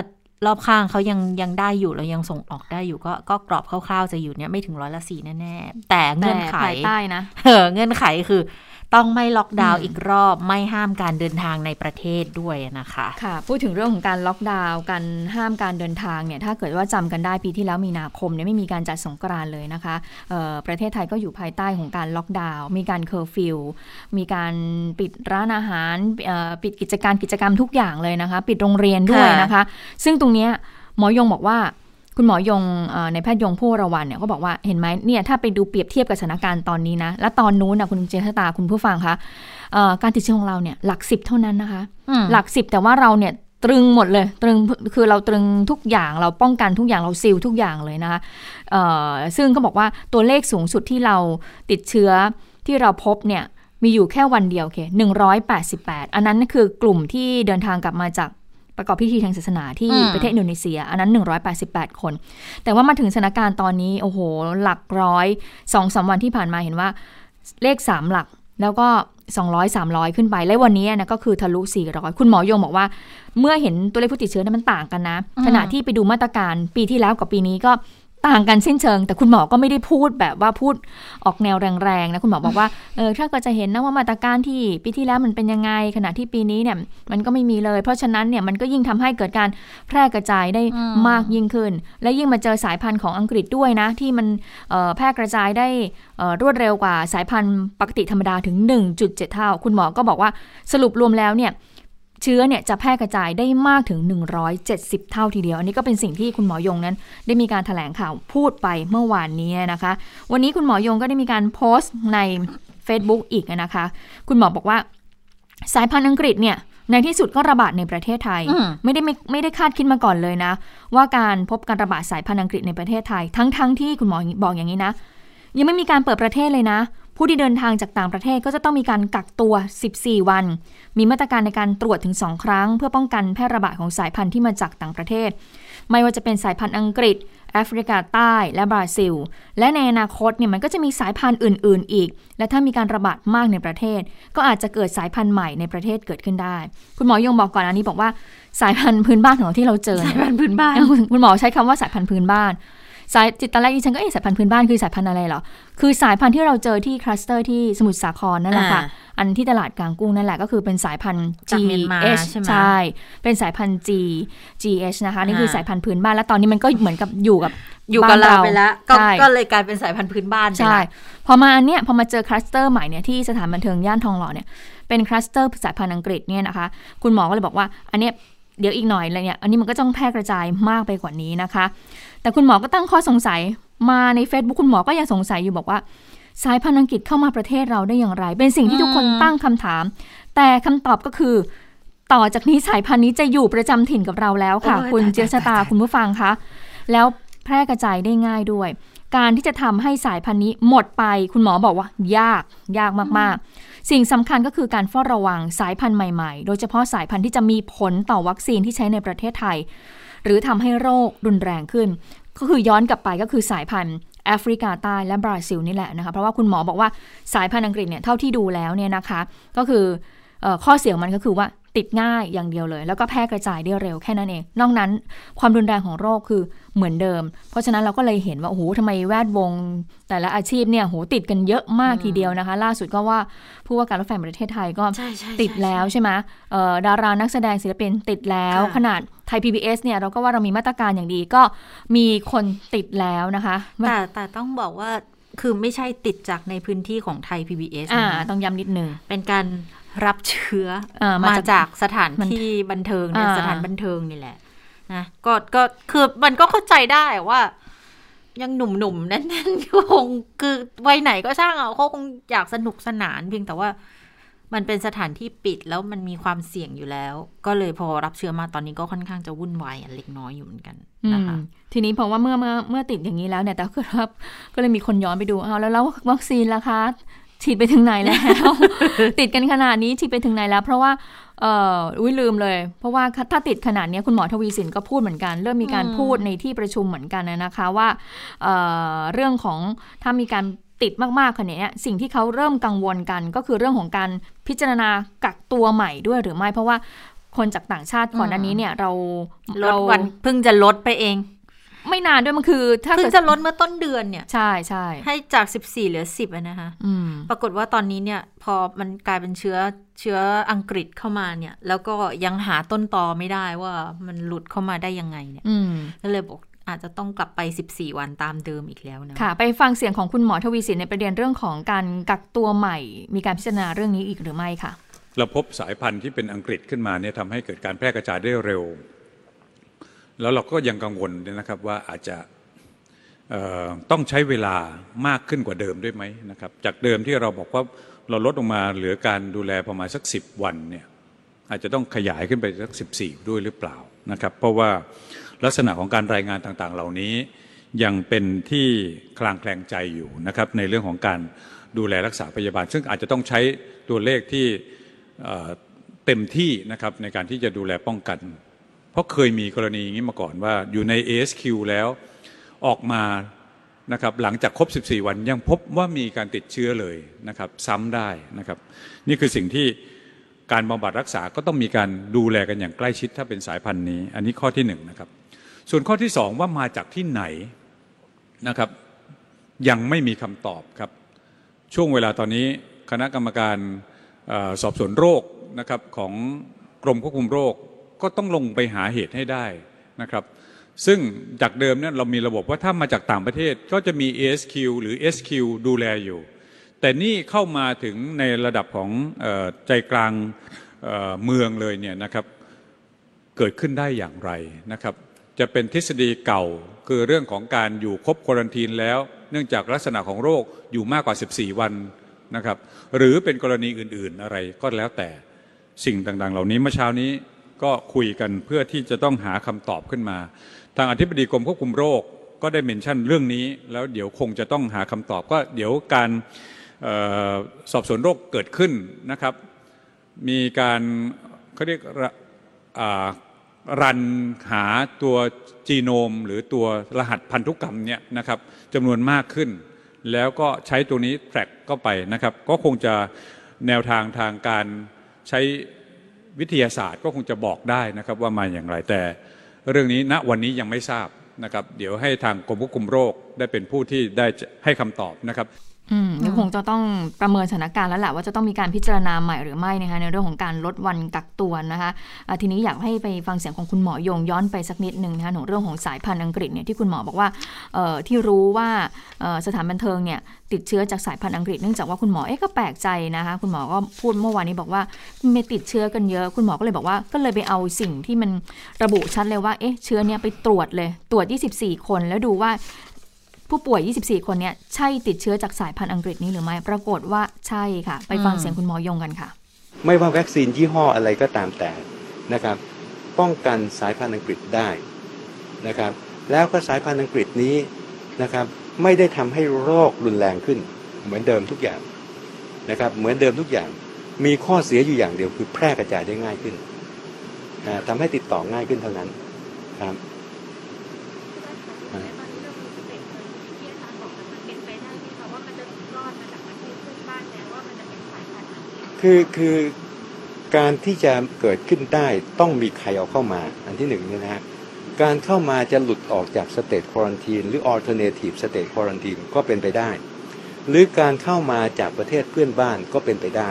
Speaker 1: รอบข้างเขายังยังได้อยู่แล้วยังส่งออกได้อยู่ก็ก็กรอบคร่าวๆจะอยู่เนี่ยไม่ถึงร้อยละสี่แน่ๆแต่เงื่อนไข
Speaker 2: แต่ภายใต้นะ
Speaker 1: เออเงื่อนไขคือ ต้องไม่ล็อกดาวน์
Speaker 2: อืม
Speaker 1: อีกรอบไม่ห้ามการเดินทางในประเทศด้วยนะคะ
Speaker 2: ค่ะพูดถึงเรื่องของการล็อกดาวน์การห้ามการเดินทางเนี่ยถ้าเกิดว่าจำกันได้ปีที่แล้วมีนาคมเนี่ยไม่มีการจัดสงกรานต์เลยนะคะเอ่อประเทศไทยก็อยู่ภายใต้ของการล็อกดาวน์มีการเคอร์ฟิวมีการปิดร้านอาหารเอ่อปิดกิจการกิจกรรมทุกอย่างเลยนะคะ ปิดโรงเรียนด้วยนะคะ ซึ่งตรงเนี้ยหมอยงบอกว่า คุณหมอยงเอ่อในแพทย์ยงผู้วรวันเนี่ยก็บอกว่าเห็นไหมเนี่ยถ้าไปดูเปรียบเทียบกับสถานการณ์ตอนนี้นะ และตอนนู้นนะคุณเจษตาคุณผู้ฟังคะเอ่อการติดเชื้อของเราเนี่ยหลักสิบเท่านั้นนะคะ
Speaker 1: อืม
Speaker 2: หลักสิบแต่ว่าเราเนี่ยตรึงหมดเลยตรึงคือเราตรึงทุกอย่างเราป้องกันทุกอย่างเราซีลทุกอย่างเลยนะคะเอ่อซึ่งก็บอกว่าตัวเลขสูงสุดที่เราติดเชื้อที่เราพบเนี่ยมีอยู่แค่วันเดียวเคหนึ่งร้อยแปดสิบแปดอันนั้นคือกลุ่มที่เดินทางกลับมาจาก ประกอบพิธีทางศาสนาที่
Speaker 1: อืม
Speaker 2: ประเทศอินโดนีเซีย อันนั้น 188 คน แต่ว่ามาถึงสถานการณ์ตอนนี้ โอ้โห หลักร้อยสองสามวันที่ผ่านมาเห็นว่าเลข 3 หลักแล้วก็ 200 300 ขึ้นไป และวันนี้นะก็คือทะลุ 400 คุณหมอยงบอกว่า เมื่อเห็นตัวเลขผู้ติดเชื้อนั้นมันต่างกันนะ
Speaker 1: อืม
Speaker 2: ขณะที่ไปดูมาตรการปีที่แล้วกับปีนี้ก็ ต่างกันสิ้นเชิง แต่คุณหมอก็ไม่ได้พูดแบบว่าพูดออกแนวแรงๆนะคุณหมอบอกว่าเออถ้าก็จะเห็นนะว่ามาตรการที่ปีที่แล้วมันเป็นยังไง ขณะที่ปีนี้เนี่ยมันก็ไม่มีเลย เพราะฉะนั้นเนี่ยมันก็ยิ่งทำให้เกิดการแพร่กระจายได้
Speaker 1: อืม
Speaker 2: มากยิ่งขึ้น และยิ่งมาเจอสายพันธุ์ของอังกฤษด้วยนะ ที่มันเอ่อแพร่กระจายได้เอ่อรวดเร็วกว่าสายพันธุ์ปกติธรรมดาถึง 1.7 เท่า คุณหมอก็บอกว่าสรุปรวมแล้วเนี่ย เชื้อเนี่ยจะแพร่กระจายได้มากถึง 170 เท่าทีเดียว อันนี้ก็เป็นสิ่งที่คุณหมอยงนั้น ได้มีการถแถลงข่าวพูดไปเมื่อวานนี้นะคะ วันนี้คุณหมอยงก็ได้มีการโพสต์ใน Facebook อีกนะคะ คุณหมอบอกว่า สายพันธุ์อังกฤษเนี่ยในที่สุดก็ระบาดในประเทศไทย
Speaker 1: อืม
Speaker 2: ไม่ได้ไม่ไม่ได้คาดคิดมาก่อนเลยนะ ว่าการพบการระบาดสายพันธุ์อังกฤษในประเทศไทย ทั้งทั้งที่คุณหมอบอกอย่างนี้นะ ยังไม่มีการเปิดประเทศเลยนะ ผู้ที่เดินทางจากต่างประเทศก็จะต้องมีการกักตัว 14 วัน มีมาตรการในการตรวจถึง 2 ครั้ง เพื่อป้องกันแพร่ระบาดของสายพันธุ์ที่มาจากต่างประเทศ ไม่ว่าจะเป็นสายพันธุ์อังกฤษแอฟริกาใต้และบราซิล และในอนาคตเนี่ยมันก็จะมีสายพันธุ์อื่น ๆ อีก และถ้ามีการระบาดมากในประเทศ ก็อาจจะเกิดสายพันธุ์ใหม่ในประเทศเกิดขึ้นได้ คุณหมอยงบอกก่อนอันนี้บอกว่าสายพันธุ์พื้นบ้านของเราที่เราเจอ
Speaker 1: สาย
Speaker 2: เนี่ย
Speaker 1: พันธุ์พื้นบ้าน
Speaker 2: คุณคุณหมอใช้คำว่าสายพันธุ์พื้นบ้าน สายจิตตอนแรกดิฉันก็เอ๊ะสายพันธุ์พื้นบ้านคือสายพันธุ์อะไรเหรอ คือสายพันธุ์ที่เราเจอที่คลัสเตอร์ที่สมุทรสาครนั่นแหละค่ะ
Speaker 1: อ่า
Speaker 2: อันที่ตลาดกลางกุ้งนั่นแหละก็คือเป็นสายพันธุ์
Speaker 1: จาก
Speaker 2: G
Speaker 1: เมียนมา
Speaker 2: H
Speaker 1: ใช่ไหม
Speaker 2: ใช่ เป็นสายพันธุ์ G G H นะคะ นี่คือ
Speaker 1: อ่า
Speaker 2: สายพันธุ์พื้นบ้านแล้วตอนนี้มันก็เหมือนกับอยู่กับ
Speaker 1: อยู่กับเราไปแล้วก็
Speaker 2: ใช่
Speaker 1: ก็เลยกลายเป็นสายพันธุ์พื้นบ้านไป
Speaker 2: ใช่
Speaker 1: ละ
Speaker 2: พอมาอันเนี้ยพอมาเจอคลัสเตอร์ใหม่เนี่ยที่สถานบันเทิงย่านทองหล่อเนี่ยเป็นคลัสเตอร์สายพันธุ์อังกฤษเนี่ยนะคะ คุณหมอก็เลยบอกว่าอันเนี้ยเดี๋ยวอีกหน่อยเลยเนี่ย อันนี้มันก็ต้องแพร่กระจายมากไปกว่านี้นะคะ แต่คุณหมอก็ตั้งข้อสงสัยมาใน Facebook คุณหมอก็ยังสงสัยอยู่บอกว่า สายพันธุ์อังกฤษเข้ามาประเทศเราได้อย่างไร เป็นสิ่งที่ทุกคน
Speaker 1: อืม
Speaker 2: ตั้งคำถาม แต่คำตอบก็คือ ต่อจากนี้สายพันธุ์นี้จะอยู่ประจำถิ่นกับเราแล้วค่ะ
Speaker 1: โอ้ย
Speaker 2: คุณ
Speaker 1: ตาย
Speaker 2: เจียชะตา
Speaker 1: ตาย
Speaker 2: คุณผู้ฟังคะแล้วแพร่กระจายได้ง่ายด้วย การที่จะทำให้สายพันธุ์นี้หมดไป คุณหมอบอกว่ายากยากมากๆ สิ่งสำคัญก็คือการเฝ้าระวังสายพันธุ์ใหม่ๆ โดยเฉพาะสายพันธุ์ที่จะมีผลต่อวัคซีนที่ใช้ในประเทศไทย หรือทำให้โรครุนแรงขึ้น ก็คือย้อนกลับไปก็คือสายพันธุ์แอฟริกาใต้และบราซิลนี่แหละนะคะ เพราะว่าคุณหมอบอกว่าสายพันธุ์อังกฤษเนี่ยเท่าที่ดูแล้วเนี่ยนะคะ ก็คือออข้อเสียงมันก็คือว่า ติดง่ายอย่างเดียวเลย แล้วก็แพร่กระจายได้เร็วแค่นั้นเอง นอกนั้นความรุนแรงของโรคคือเหมือนเดิม เพราะฉะนั้นเราก็เลยเห็นว่าโอ้โหทำไมแวดวง แต่ละอาชีพเนี่ยโหติดกันเยอะมากทีเดียวนะคะ ล่าสุดก็ว่าผู้ว่าการรถไฟแห่งประเทศไทยก็
Speaker 1: ใช่ใช่
Speaker 2: ติดแล้วใช่ไหมเอ่อดารานักแสดงศิลปินติดแล้ว
Speaker 1: ค่ะ
Speaker 2: ขนาดไทย PBS เนี่ยเราก็ว่าเรามีมาตรการอย่างดีก็มีคนติดแล้วนะคะ
Speaker 1: แต่แต่ต้องบอกว่าคือไม่ใช่ติดจากในพื้นที่ของไทย PBS
Speaker 2: อ่า
Speaker 1: นะ
Speaker 2: ต้องย้ำนิดนึง
Speaker 1: เป็นการ รับเชื้อ
Speaker 2: อ่ามา
Speaker 1: มา
Speaker 2: จาก
Speaker 1: จากสถาน
Speaker 2: มัน
Speaker 1: ที่บันเทิงเนี่ย
Speaker 2: อ่า
Speaker 1: สถานบันเทิงนี่แหละนะก็ก็คือมันก็เข้าใจได้ว่า ยังหนุ่มๆแน่นๆก็คงคือวัยไหนก็ช่างอะเขาคงอยากสนุกสนานเพียงแต่ว่ามันเป็นสถานที่ปิดแล้วมันมีความเสี่ยงอยู่แล้ว ก็เลยพอรับเชื้อมาตอนนี้ก็ค่อนข้างจะวุ่นวายอันเล็กน้อยอยู่เหมือนกันนะคะ
Speaker 2: อืมทีนี้เพราะว่าเมื่อเมื่อเมื่อติดอย่างนี้แล้วเนี่ยแต่ก็ครับก็เลยมีคนย้อนไปดูเอาแล้วแล้ววัคซีนล่ะคะ ฉีดไปถึงไหนแล้ว ติดกันขนาดนี้ฉีดไปถึงไหนแล้ว เพราะว่าเอ่ออุ้ยลืมเลย เพราะว่าถ้าติดขนาดนี้คุณหมอทวีสินก็พูดเหมือนกัน เริ่มมีการพูดในที่ประชุมเหมือนกันนะคะว่าเอ่อเรื่องของถ้ามีการติดมากๆขนาดนี้สิ่งที่เขาเริ่มกังวลกัน ก็คือเรื่องของการพิจารณากักตัวใหม่ด้วยหรือไม่เพราะว่าคนจากต่างชาติก่อนหน้านี้เนี่ยเรา
Speaker 1: ลดวันเพิ่งจะลดไปเอง
Speaker 2: ไม่นานด้วยมันคือ ถ้า
Speaker 1: เพิ่ง
Speaker 2: เกิด
Speaker 1: จะลดเมื่อต้นเดือนเนี่ย
Speaker 2: ใช่ใช่
Speaker 1: ให้จาก14เหลือ10อะนะคะ
Speaker 2: อืม
Speaker 1: ปรากฏว่าตอนนี้เนี่ย พอมันกลายเป็นเชื้อเชื้ออังกฤษเข้ามาเนี่ย แล้วก็ยังหาต้นตอไม่ได้ว่ามันหลุดเข้ามาได้ยังไงเนี่ย
Speaker 2: อืม
Speaker 1: ก็เลยบอกอาจจะต้องกลับไป 14 วันตามเดิมอีกแล้วนะ
Speaker 2: ค่ะ ไปฟังเสียงของคุณหมอทวีสินในประเด็นเรื่องของการกักตัวใหม่ มีการพิจารณาเรื่องนี้อีกหรือไม่ค่ะ
Speaker 3: เราพบสายพันธุ์ที่เป็นอังกฤษขึ้นมาเนี่ยทำให้เกิดการแพร่กระจายได้เร็ว แล้วเราก็ยังกังวลนะครับว่าอาจจะต้องใช้เวลามากขึ้นกว่าเดิมด้วยไหมนะครับ จากเดิมที่เราบอกว่าเราลดลงมาเหลือการดูแลประมาณสัก 10 วันเนี่ยอาจจะต้องขยายขึ้นไปสัก 14 ด้วยหรือเปล่านะครับ เพราะว่าลักษณะของการรายงานต่างๆ เหล่านี้ยังเป็นที่คลางแคลงใจอยู่นะครับ ในเรื่องของการดูแลรักษาพยาบาล ซึ่งอาจจะต้องใช้ตัวเลขที่เต็มที่นะครับในการที่จะดูแลป้องกัน เพราะเคยมีกรณีอย่างนี้มาก่อนว่าอยู่ใน ASQ แล้วออกมานะครับหลังจากครบ 14 วันยังพบว่ามีการติดเชื้อเลยนะครับซ้ำได้นะครับ นี่คือสิ่งที่การบำบัดรักษาก็ต้องมีการดูแลกันอย่างใกล้ชิดถ้าเป็นสายพันธุ์นี้ อันนี้ข้อที่หนึ่งนะครับส่วนข้อที่สองว่ามาจากที่ไหนนะครับ ยังไม่มีคำตอบครับ ช่วงเวลาตอนนี้คณะกรรมการอสอบสวนโรคนะครับของกรมควบคุมโรค ก็ต้องลงไปหาเหตุให้ได้นะครับ ซึ่งจากเดิมเนี่ยเรามีระบบว่าถ้ามาจากต่างประเทศก็จะมี ASQ หรือ SQ ดูแลอยู่ แต่นี่เข้ามาถึงในระดับของออใจกลางเเมืองเลยเนี่ยนะครับเกิดขึ้นได้อย่างไรนะครับ จะเป็นทฤษฎีเก่าคือเรื่องของการอยู่ครบควอรันทีนแล้ว เนื่องจากลักษณะของโรคอยู่มากกว่า 14 วันนะครับ หรือเป็นกรณีอื่นๆอะไรก็แล้วแต่สิ่งต่างๆ เหล่านี้เมื่อเช้านี้ ก็คุยกันเพื่อที่จะต้องหาคำตอบขึ้นมา ทางอธิบดีกรมควบคุมโรคก็ได้เมนชั่นเรื่องนี้ แล้วเดี๋ยวคงจะต้องหาคำตอบก็เดี๋ยวการออสอบสวนโรคเกิดขึ้นนะครับ มีการเขาเรียกรันหาตัวจีโนม หรือตัวรหัสพันธุกรรมเนี่ยนะครับจำนวนมากขึ้น แล้วก็ใช้ตัวนี้แทร็กเข้าไปนะครับ ก็คงจะแนวทางทางการใช้ วิทยาศาสตร์ก็คงจะบอกได้นะครับว่ามาอย่างไรแต่เรื่องนี้ณวันนี้ยังไม่ทราบนะครับ เดี๋ยวให้ทางกรมควบคุมโรคได้เป็นผู้ที่ได้ให้คำตอบนะครับ
Speaker 2: อืมก็คงจะต้องประเมินสถานการณ์แล้วแหละว่าจะต้องมีการพิจารณาใหม่หรือไม่นะคะในเรื่องของการลดวันกักตัวนะคะอะทีนี้อยากให้ไปฟังเสียงของคุณหมอยงย้อนไปสักนิดหนึ่งนะคะของเรื่องของสายพันธุ์อังกฤษเนี่ยที่คุณหมอบอกว่าเอ่อที่รู้ว่าเอ่อสถานบันเทิงเนี่ยติดเชื้อจากสายพันธุ์อังกฤษเนื่องจากว่าคุณหมอเอ๊ะก็แปลกใจนะคะคุณหมอก็พูดเมื่อวานนี้บอกว่าไม่ติดเชื้อกันเยอะ คุณหมอก็เลยบอกว่าก็เลยไปเอาสิ่งที่มันระบุชัดเลยว่าเอ๊ะเชื้อเนี่ยไปตรวจเลยตรวจ 24 คน แล้วดูว่า ผู้ป่วย 24 คนเนี่ยใช่ติดเชื้อจากสายพันธุ์อังกฤษนี้หรือไม่ ปรากฏว่าใช่ค่ะ ไปฟัง
Speaker 1: อืม
Speaker 2: เสียงคุณหมอยงกันค่ะ
Speaker 4: ไม่ว่าวัคซีนยี่ห้ออะไรก็ตามแต่นะครับ ป้องกันสายพันธุ์อังกฤษได้นะครับ แล้วก็สายพันธุ์อังกฤษนี้นะครับไม่ได้ทำให้โรครุนแรงขึ้น เหมือนเดิมทุกอย่างนะครับ เหมือนเดิมทุกอย่าง มีข้อเสียอยู่อย่างเดียวคือแพร่กระจายได้ง่ายขึ้นอ่าทำให้ติดต่อง่ายขึ้นเท่านั้นครับ คือคือการที่จะเกิดขึ้นได้ต้องมีใครเอาเข้ามา อันที่หนึ่งเนี่ยนะฮะการเข้ามาจะหลุดออกจากสเต e ควอนทีนหรือ alternative state quarantine ก็เป็นไปได้ หรือการเข้ามาจากประเทศเพื่อนบ้านก็เป็นไปได้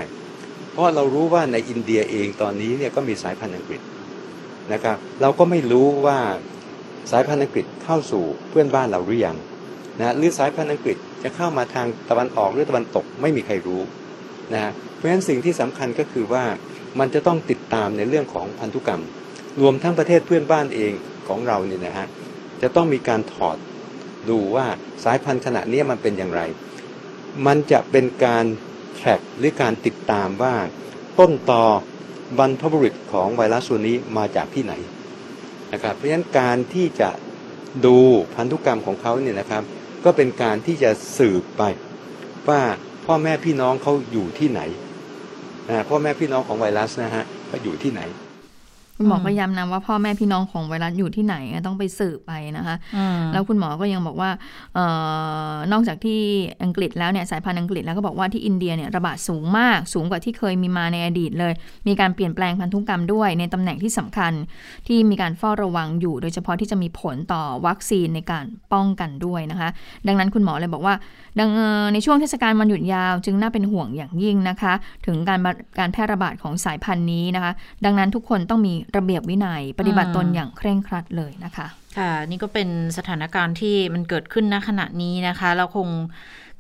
Speaker 4: เพราะเรารู้ว่าในอินเดียเองตอนนี้เนี่ยก็มีสายพันธุ์อังกฤษนะครับ เราก็ไม่รู้ว่าสายพันธุ์อังกฤษเข้าสู่เพื่อนบ้านเราหรือยังนะหรือสายพันธุ์อังกฤษจะเข้ามาทางตะวันออกหรือตะวันตกไม่มีใครรู้นะ ราะฉะนั้นสิ่งที่สำคัญก็คือว่ามันจะต้องติดตามในเรื่องของพันธุกรรม รวมทั้งประเทศเพื่อนบ้านเองของเราเนี่ยนะฮะจะต้องมีการถอดดูว่าสายพันธุ์ขณะนี้มันเป็นอย่างไร มันจะเป็นการแทร็กหรือการติดตามว่าต้นตอบรรพบุรุษของไวรัสตัวนี้มาจากที่ไหนนะครับเพราะฉะนั้นการที่จะดูพันธุกรรมของเขาเนี่ยนะครับ ก็เป็นการที่จะสืบไปว่าพ่อแม่พี่น้องเขาอยู่ที่ไหน พ่อแม่พี่น้องของไวรัสนะฮะว่าอยู่ที่ไหน
Speaker 2: คุณหมอ
Speaker 1: อืม
Speaker 2: ก็ย้ำนะว่าพ่อแม่พี่น้องของไวรัสอยู่ที่ไหนต้องไปสืบไปนะคะ
Speaker 1: อืม
Speaker 2: แล้วคุณหมอก็ยังบอกว่าเออนอกจากที่อังกฤษแล้วเนี่ยสายพันธุ์อังกฤษแล้วก็บอกว่าที่อินเดียเนี่ยระบาดสูงมากสูงกว่าที่เคยมีมาในอดีตเลย มีการเปลี่ยนแปลงพันธุกรรมด้วยในตำแหน่งที่สำคัญที่มีการเฝ้าระวังอยู่ โดยเฉพาะที่จะมีผลต่อวัคซีนในการป้องกันด้วยนะคะ ดังนั้นคุณหมอเลยบอกว่าดังเอ่อในช่วงเทศกาลวันหยุดยาว จึงน่าเป็นห่วงอย่างยิ่งนะคะ ถึงการบะการแพร่ระบาดของสายพันธุ์นี้นะคะ ดังนั้นทุกคนต้องมีระเบียบวินัย ปฏิบัติตนอย่างเคร่งครัดเลยนะคะ
Speaker 1: ค่ะ นี่ก็เป็นสถานการณ์ที่มันเกิดขึ้นณขณะนี้นะคะ เราคง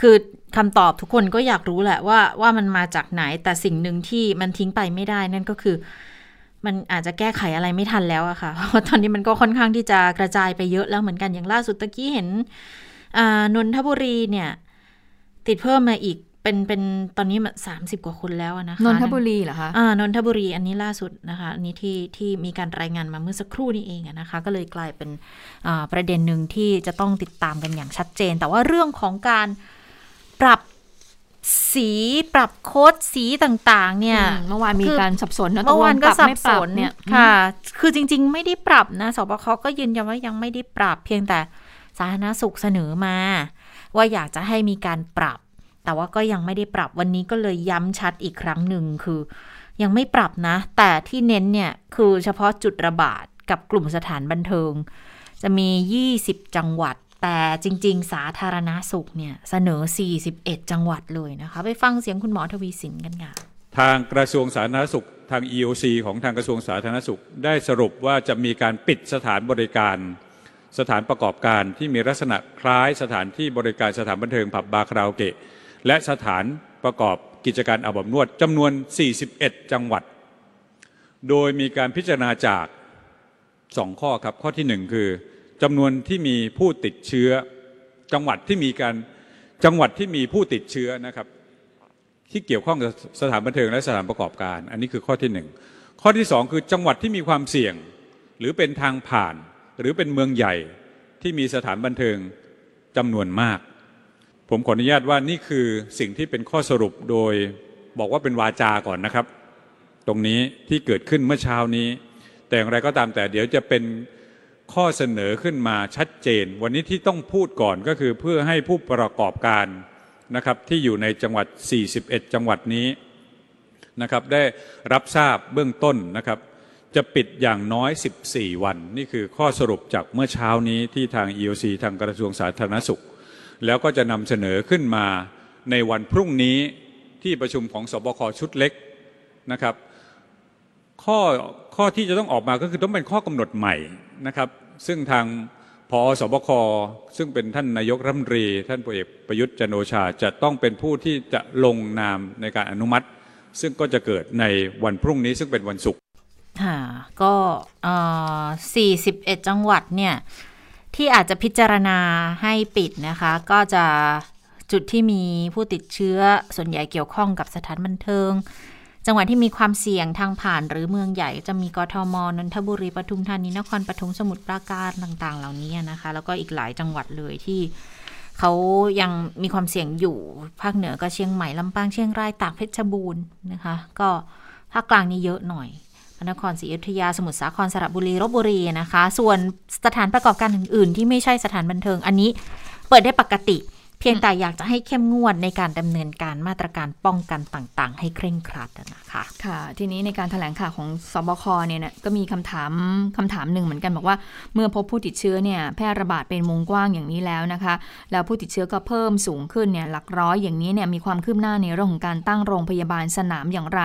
Speaker 1: คือคำตอบทุกคนก็อยากรู้แหละว่าว่ามันมาจากไหนแต่สิ่งหนึ่งที่มันทิ้งไปไม่ได้นั่นก็คือมันอาจจะแก้ไขอะไรไม่ทันแล้วอะค่ะ เพราะตอนนี้มันก็ค่อนข้างที่จะกระจายไปเยอะแล้วเหมือนกันอย่างล่าสุดตะกี้เห็นนนทบุรีเนี่ย ติดเพิ่มมาอีก เป็นเป็นตอนนี้มันสามสิบกว่าคนแล้วอะนะคะ
Speaker 2: นนทบุรีเหรอคะ
Speaker 1: อ่านนทบุรีอันนี้ล่าสุดนะคะอันนี้ที่ที่มีการรายงานมาเมื่อสักครู่นี้เองอะนะคะ ก็เลยกลายเป็นอ่าประเด็นหนึ่งที่จะต้องติดตามกันอย่างชัดเจน แต่ว่าเรื่องของการปรับสีปรับโค้ดสีต่างๆ เนี่ย
Speaker 2: อืมเมื่อวานมี
Speaker 1: คือ
Speaker 2: การสับสนนะ
Speaker 1: เมื่อวานก็
Speaker 2: ตลงป
Speaker 1: สั
Speaker 2: รัไม่
Speaker 1: บ
Speaker 2: ป
Speaker 1: ส
Speaker 2: รับ
Speaker 1: น
Speaker 2: เนี่ย
Speaker 1: ค่ะ คือจริง ๆ ไม่ได้ปรับนะสบคก็ยืนยันว่ายังไม่ได้ปรับเพียงแต่สาธารณสุขเสนอมา ว่าอยากจะให้มีการปรับ แต่ว่าก็ยังไม่ได้ปรับวันนี้ก็เลยย้ำชัดอีกครั้งหนึ่งคือ ยังไม่ปรับนะ แต่ที่เน้นเนี่ยคือเฉพาะจุดระบาดกับกลุ่มสถานบันเทิง จะมี 20 จังหวัด แต่จริง ๆ สาธารณาสุขเนี่ยเสนอ 41 จังหวัดเลยนะคะ ไปฟังเสียงคุณหมอทวีสินกันค่ะ
Speaker 3: ทางกระทรวงสาธารณสุข ทาง EOC ของทางกระทรวงสาธารณสุข ได้สรุปว่าจะมีการปิดสถานบริการ สถานประกอบการที่มีลักษณะคล้ายสถานที่บริการสถานบันเทิงผับบาร์คาราโอเกะ และสถานประกอบกิจการอาบอบนวดจำนวน 41 จังหวัด โดยมีการพิจารณาจาก 2 ข้อครับ ข้อทีหนึ่1 คือจำนวนที่มีผู้ติดเชื้อ จังหวัดที่มีการจังหวัดที่มีผู้ติดเชื้อนะครับ ที่เกี่ยวข้องกับสถานบันเทิงและสถานประกอบการ อันนี้คือข้อที่หนึ่งข้อที่สองคือจังหวัดที่มีความเสี่ยง หรือเป็นทางผ่าน หรือเป็นเมืองใหญ่ที่มีสถานบันเทิงจำนวนมาก ผมขออนุญาตว่านี่คือสิ่งที่เป็นข้อสรุปโดยบอกว่าเป็นวาจาก่อนนะครับ ตรงนี้ที่เกิดขึ้นเมื่อเช้านี้ แต่อย่างไรก็ตามแต่เดี๋ยวจะเป็นข้อเสนอขึ้นมาชัดเจน วันนี้ที่ต้องพูดก่อนก็คือเพื่อให้ผู้ประกอบการนะครับที่อยู่ในจังหวัด 41 จังหวัดนี้นะครับได้รับทราบเบื้องต้นนะครับ จะปิดอย่างน้อย 14 วัน นี่คือข้อสรุปจากเมื่อเช้านี้ที่ทาง EOC ทางกระทรวงสาธารณสุข แล้วก็จะนำเสนอขึ้นมาในวันพรุ่งนี้ที่ประชุมของสบคชุดเล็กนะครับ ข้อข้อที่จะต้องออกมาก็คือต้องเป็นข้อกำหนดใหม่นะครับ ซึ่งทางพอสบคซึ่งเป็นท่านนายกรัฐมนตรี ท่านพลเอกประยุทธ์จันโอชาจะต้องเป็นผู้ที่จะลงนามในการอนุมัติ ซึ่งก็จะเกิดในวันพรุ่งนี้ซึ่งเป็นวันศุกร์
Speaker 1: ค่ะก็เอ่อ41 จังหวัดเนี่ย ที่อาจจะพิจารณาให้ปิดนะคะ ก็จะจุดที่มีผู้ติดเชื้อส่วนใหญ่เกี่ยวข้องกับสถานบันเทิง จังหวัดที่มีความเสี่ยงทางผ่านหรือเมืองใหญ่จะมีกทมนนทบุรีปทุมธานีนครปฐมสมุทรปราการต่างๆ เหล่านี้นะคะ แล้วก็อีกหลายจังหวัดเลยที่เขายังมีความเสี่ยงอยู่ภาคเหนือก็เชียงใหม่ลำปางเชียงรายตากเพชรบูรณ์นะคะ ก็ภาคกลางนี่เยอะหน่อย นครศรีอยุธยาสมุทรสาครสระบุรีลบบุรีนะคะ ส่วนสถานประกอบการอื่น ๆ ที่ไม่ใช่สถานบันเทิงอันนี้เปิดได้ปกติ พียงแต่อยากจะให้เข้มงวดในการดำเนินการมาตรการป้องกันต่างๆ ให้เคร่งครัดนะคะ
Speaker 2: ค่ะ ทีนี้ในการถแถลงข่าวของสบคเนี่ยนะก็มีคำถามคำถามหนึ่งเหมือนกันบอกว่าเมื่อพบผู้ติดเชื้อเนี่ยแพร่ระบาดเป็นวงกว้างอย่างนี้แล้วนะคะ แล้วผู้ติดเชื้อก็เพิ่มสูงขึ้นเนี่ยหลักร้อยอย่างนี้เนี่ยมีความคืบหน้าในเรื่องของการตั้งโรงพยาบาลสนามอย่างไร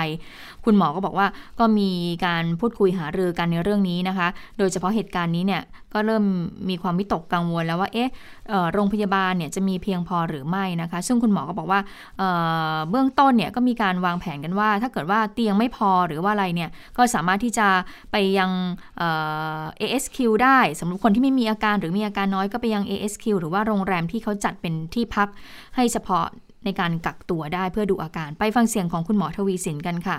Speaker 2: คุณหมอก็บอกว่าก็มีการพูดคุยหารือกันในเรื่องนี้นะคะ โดยเฉพาะเหตุการณ์นี้เนี่ยก็เริ่มมีความวิตกกังวลแล้วว่าเอ๊ะโรงพยาบาลเนี่ยจะมีเพียงพอพอหรือไม่นะคะ ซึ่งคุณหมอก็บอกว่าเเบื้องต้นเนี่ยก็มีการวางแผนกันว่า ถ้าเกิดว่าเตียงไม่พอหรือว่าอะไรเนี่ยก็สามารถที่จะไปยังเอ ASQ ได้สำหรับคนที่ไม่มีอาการหรือมีอาการน้อยก็ไปยัง ASQ หรือว่าโรงแรมที่เขาจัดเป็นที่พักให้เฉพาะในการกักตัวได้เพื่อดูอาการไปฟังเสียงของคุณหมอทวีสินกันค่ะ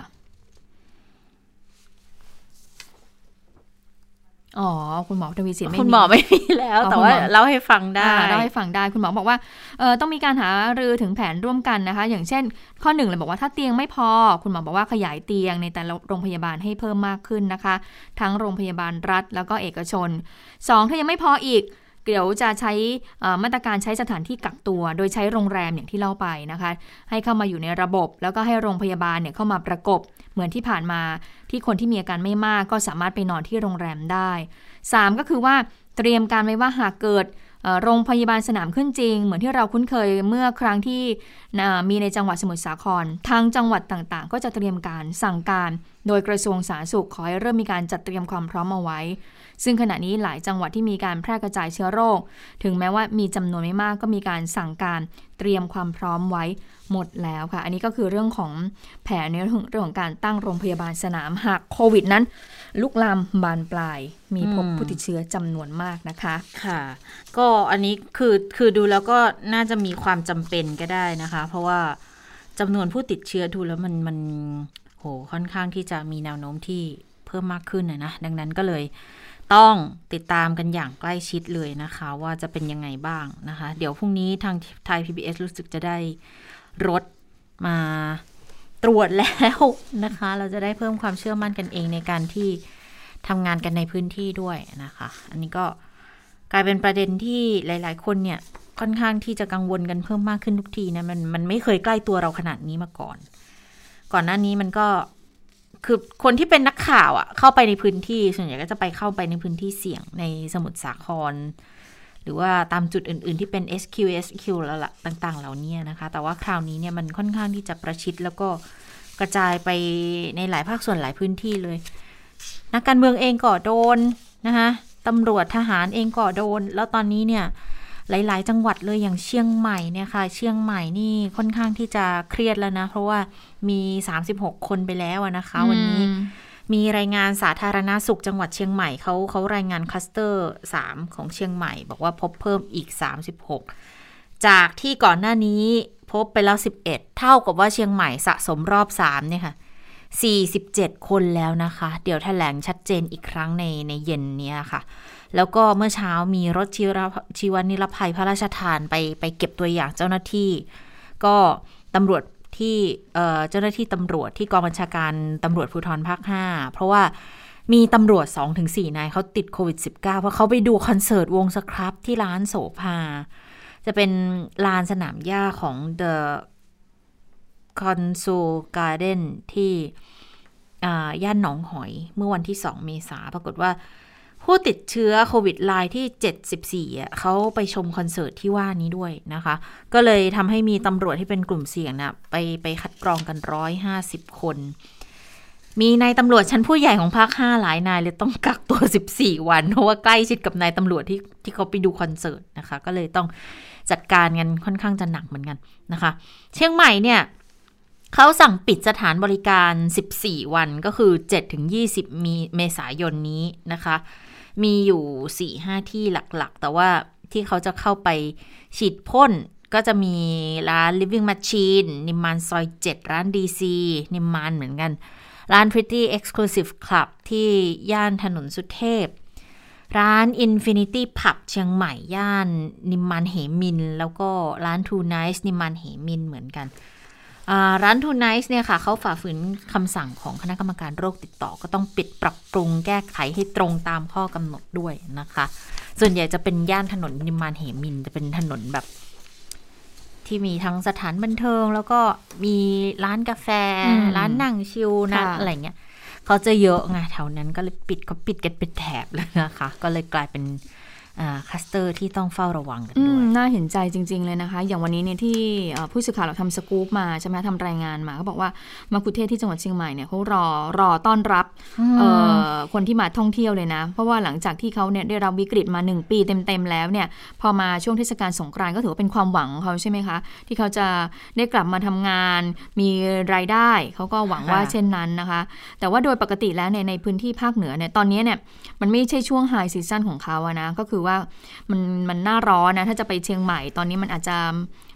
Speaker 2: อ๋อ คุณหมอทวีสินไม่
Speaker 1: คุณหมอไม่มีแล้ว แต่ว่าเล่าให้ฟังได้
Speaker 2: เล่าให้ฟังได้คุณหมอบอกว่าเออต้องมีการหารือถึงแผนร่วมกันนะคะ อย่างเช่น ข้อหนึ่งเลยบอกว่าถ้าเตียงไม่พอ คุณหมอบอกว่าขยายเตียงในแต่ละโรงพยาบาลให้เพิ่มมากขึ้นนะคะ ทั้งโรงพยาบาลรัฐ แล้วก็เอกชน 2 ถ้ายังไม่พออีก เดี๋ยวจะใช้มาตรการใช้สถานที่กักตัว โดยใช้โรงแรมอย่างที่เล่าไปนะคะ ให้เข้ามาอยู่ในระบบ แล้วก็ให้โรงพยาบาลเนี่ยเข้ามาประกบ เหมือนที่ผ่านมาที่คนที่มีอาการไม่มากก็สามารถไปนอนที่โรงแรมได้ 3 ก็คือว่าเตรียมการไว้ว่าหากเกิดโรงพยาบาลสนามขึ้นจริง เหมือนที่เราคุ้นเคยเมื่อครั้งที่มีในจังหวัดสมุทรสาคร ทางจังหวัดต่างๆ ก็จะเตรียมการสั่งการ โดยกระทรวงสาธารณสุขขอให้เริ่มมีการจัดเตรียมความพร้อมเอาไว้ ซึ่งขณะนี้หลายจังหวัดที่มีการแพร่กระจายเชื้อโรค ถึงแม้ว่ามีจำนวนไม่มากก็มีการสั่งการเตรียมความพร้อมไว้หมดแล้วค่ะ อันนี้ก็คือเรื่องของแผนในเรื่องของการตั้งโรงพยาบาลสนามหากโควิดนั้นลุกลามบานปลาย มีพบผู้ติดเชื้อจำนวนมากนะคะ
Speaker 1: ค่ะ ก็อันนี้คือคือดูแล้วก็น่าจะมีความจำเป็นก็ได้นะคะ เพราะว่าจำนวนผู้ติดเชื้อดูแล้วมันมันโหค่อนข้างที่จะมีแนวโน้มที่เพิ่มมากขึ้นนะดังนั้นก็เลย ต้องติดตามกันอย่างใกล้ชิดเลยนะคะ ว่าจะเป็นยังไงบ้างนะคะ เดี๋ยวพรุ่งนี้ทางไทย PBS รู้สึกจะได้รถมาตรวจแล้วนะคะ เราจะได้เพิ่มความเชื่อมั่นกันเองในการที่ทำงานกันในพื้นที่ด้วยนะคะ อันนี้ก็กลายเป็นประเด็นที่หลาย ๆ คนเนี่ยค่อนข้างที่จะกังวลกันเพิ่มมากขึ้นทุกทีนะมันมันไม่เคยใกล้ตัวเราขนาดนี้มาก่อน ก่อนหน้านี้มันก็ คือคนที่เป็นนักข่าวอะเข้าไปในพื้นที่ส่วนใหญ่ก็จะไปเข้าไปในพื้นที่เสี่ยงในสมุทรสาคร หรือว่าตามจุดอื่น ๆ ที่เป็น SQ SQ แล้วละต่าง ๆ เหล่านี้นะคะ แต่ว่าคราวนี้เนี่ยมันค่อนข้างที่จะประชิดแล้วก็กระจายไปในหลายภาคส่วนหลายพื้นที่เลย นักการเมืองเองก็โดนนะคะตำรวจทหารเองก็โดน แล้วตอนนี้เนี่ย หลาย ๆ จังหวัดเลยอย่างเชียงใหม่เนี่ยค่ะ เชียงใหม่นี่ค่อนข้างที่จะเครียดแล้วนะ เพราะว่ามี 36 คนไปแล้วนะคะ วันนี้มีรายงานสาธารณาสุขจังหวัดเชียงใหม่เขาเขารายงานคัสเตอร์ 3 ของเชียงใหม่ บอกว่าพบเพิ่มอีก 36 จากที่ก่อนหน้านี้พบไปแล้ว 11 เท่ากับว่าเชียงใหม่สะสมรอบ 3 เนี่ยค่ะ 47 คนแล้วนะคะ เดี๋ยวแถลงชัดเจนอีกครั้งในในเย็นนี้ค่ะ แล้วก็เมื่อเช้ามีรถชีวชีวนิรภัยพระราชทานไปไปเก็บตัวอย่างเจ้าหน้าที่ ก็ตำรวจที่เจ้าหน้าที่ตำรวจที่กองบัญชาการตำรวจภูธรภาค 5 เพราะว่ามีตำรวจ 2-4 นายเขาติดโควิด -19 เพราะเขาไปดูคอนเสิร์ตวงสครับที่ร้านโสภา จะเป็นลานสนามหญ้าของ The c o n s o l Garden ที่ย่านหนองหอยเมื่อวันที่ 2 เมษาปรากฏว่า ผู้ติดเชื้อโควิดรายที่ 74อะเขาไปชมคอนเสิร์ตที่ว่านี้ด้วยนะคะ ก็เลยทำให้มีตำรวจที่เป็นกลุ่มเสี่ยงนะไปไปคัดกรองกันร้อยห้าสิบคน มีนายตำรวจชั้นผู้ใหญ่ของภาคห้าหลายนายเลยต้องกักตัว 14 วัน เพราะว่าใกล้ชิดกับนายตำรวจที่ที่เขาไปดูคอนเสิร์ตนะคะ ก็เลยต้องจัดการกันค่อนข้างจะหนักเหมือนกันนะคะ เชียงใหม่เนี่ยเขาสั่งปิดสถานบริการ 14 วันก็คือ 7-20 มีเมษายนนี้นะคะ มีอยู่4ี่ห้าที่หลักๆ แต่ว่าที่เขาจะเข้าไปฉีดพ่นก็จะมีร้าน Living Machine นิมมานซอย 7 ร้าน DC นิมมานเหมือนกัน ร้าน Pretty Exclusive Club ที่ย่านถนนสุเทพ ร้าน Infinity Pub เชียงใหม่ ย่านนิมมานเหมิน แล้วก็ร้าน Two Nice นิมมานเหมินเหมือนกัน ร้านทูนไนส์เนี่ยค่ะเขาฝ่าฝืนคำสั่งของคณะกรรมการโรคติดต่อ ก็ต้องปิดปรับปรุงแก้ไขให้ตรงตามข้อกำหนดด้วยนะคะ ส่วนใหญ่จะเป็นย่านถนนนิมานเหมินจะเป็นถนนแบบ ที่มีทั้งสถานบันเทิง แล้วก็มีร้านกาแฟ ร้านนั่งชิลนะอะไรเงี้ยเขาจะเยอะไงแถวนั้นก็เลยปิดเขาปิดกันเป็นแถบเลยนะคะ ก็เลยกลายเป็น คลัสเตอร์ที่ต้องเฝ้าระวังกัน
Speaker 2: อื
Speaker 1: ด้ว
Speaker 2: ม
Speaker 1: ย
Speaker 2: น่าเห็นใจจริง ๆ เลยนะคะ อย่างวันนี้เนี่ยที่เอ่อผู้สื่อข่าวเราทำสกู๊ปมาใช่ไหมทำรายงานมาเขาบอกว่ามัคคุเทศก์ที่จังหวัดเชียงใหม่เนี่ยเขารอรอต้อนรับเอ่อคนที่มาท่องเที่ยวเลยนะ เพราะว่าหลังจากที่เขาเนี่ยได้รับวิกฤตมา 1 ปีเต็มๆแล้วเนี่ยพอมาช่วงเทศกาลสงกรานต์ก็ถือว่าเป็นความหวังของเขาใช่ไหมคะ ที่เขาจะได้กลับมาทำงานมีรายได้เขาก็หวังว่า
Speaker 1: ค่ะ
Speaker 2: เช่นนั้นนะคะ แต่ว่าโดยปกติแล้วเนี่ยในพื้นที่ภาคเหนือเนี่ยตอนนี้เนี่ยมันไม่ใช่ช่วงไฮซีซั่นของเขาอะนะก็คือว่ามันมันหน้าร้อนนะถ้าจะไปเชียงใหม่ตอนนี้มันอาจจะ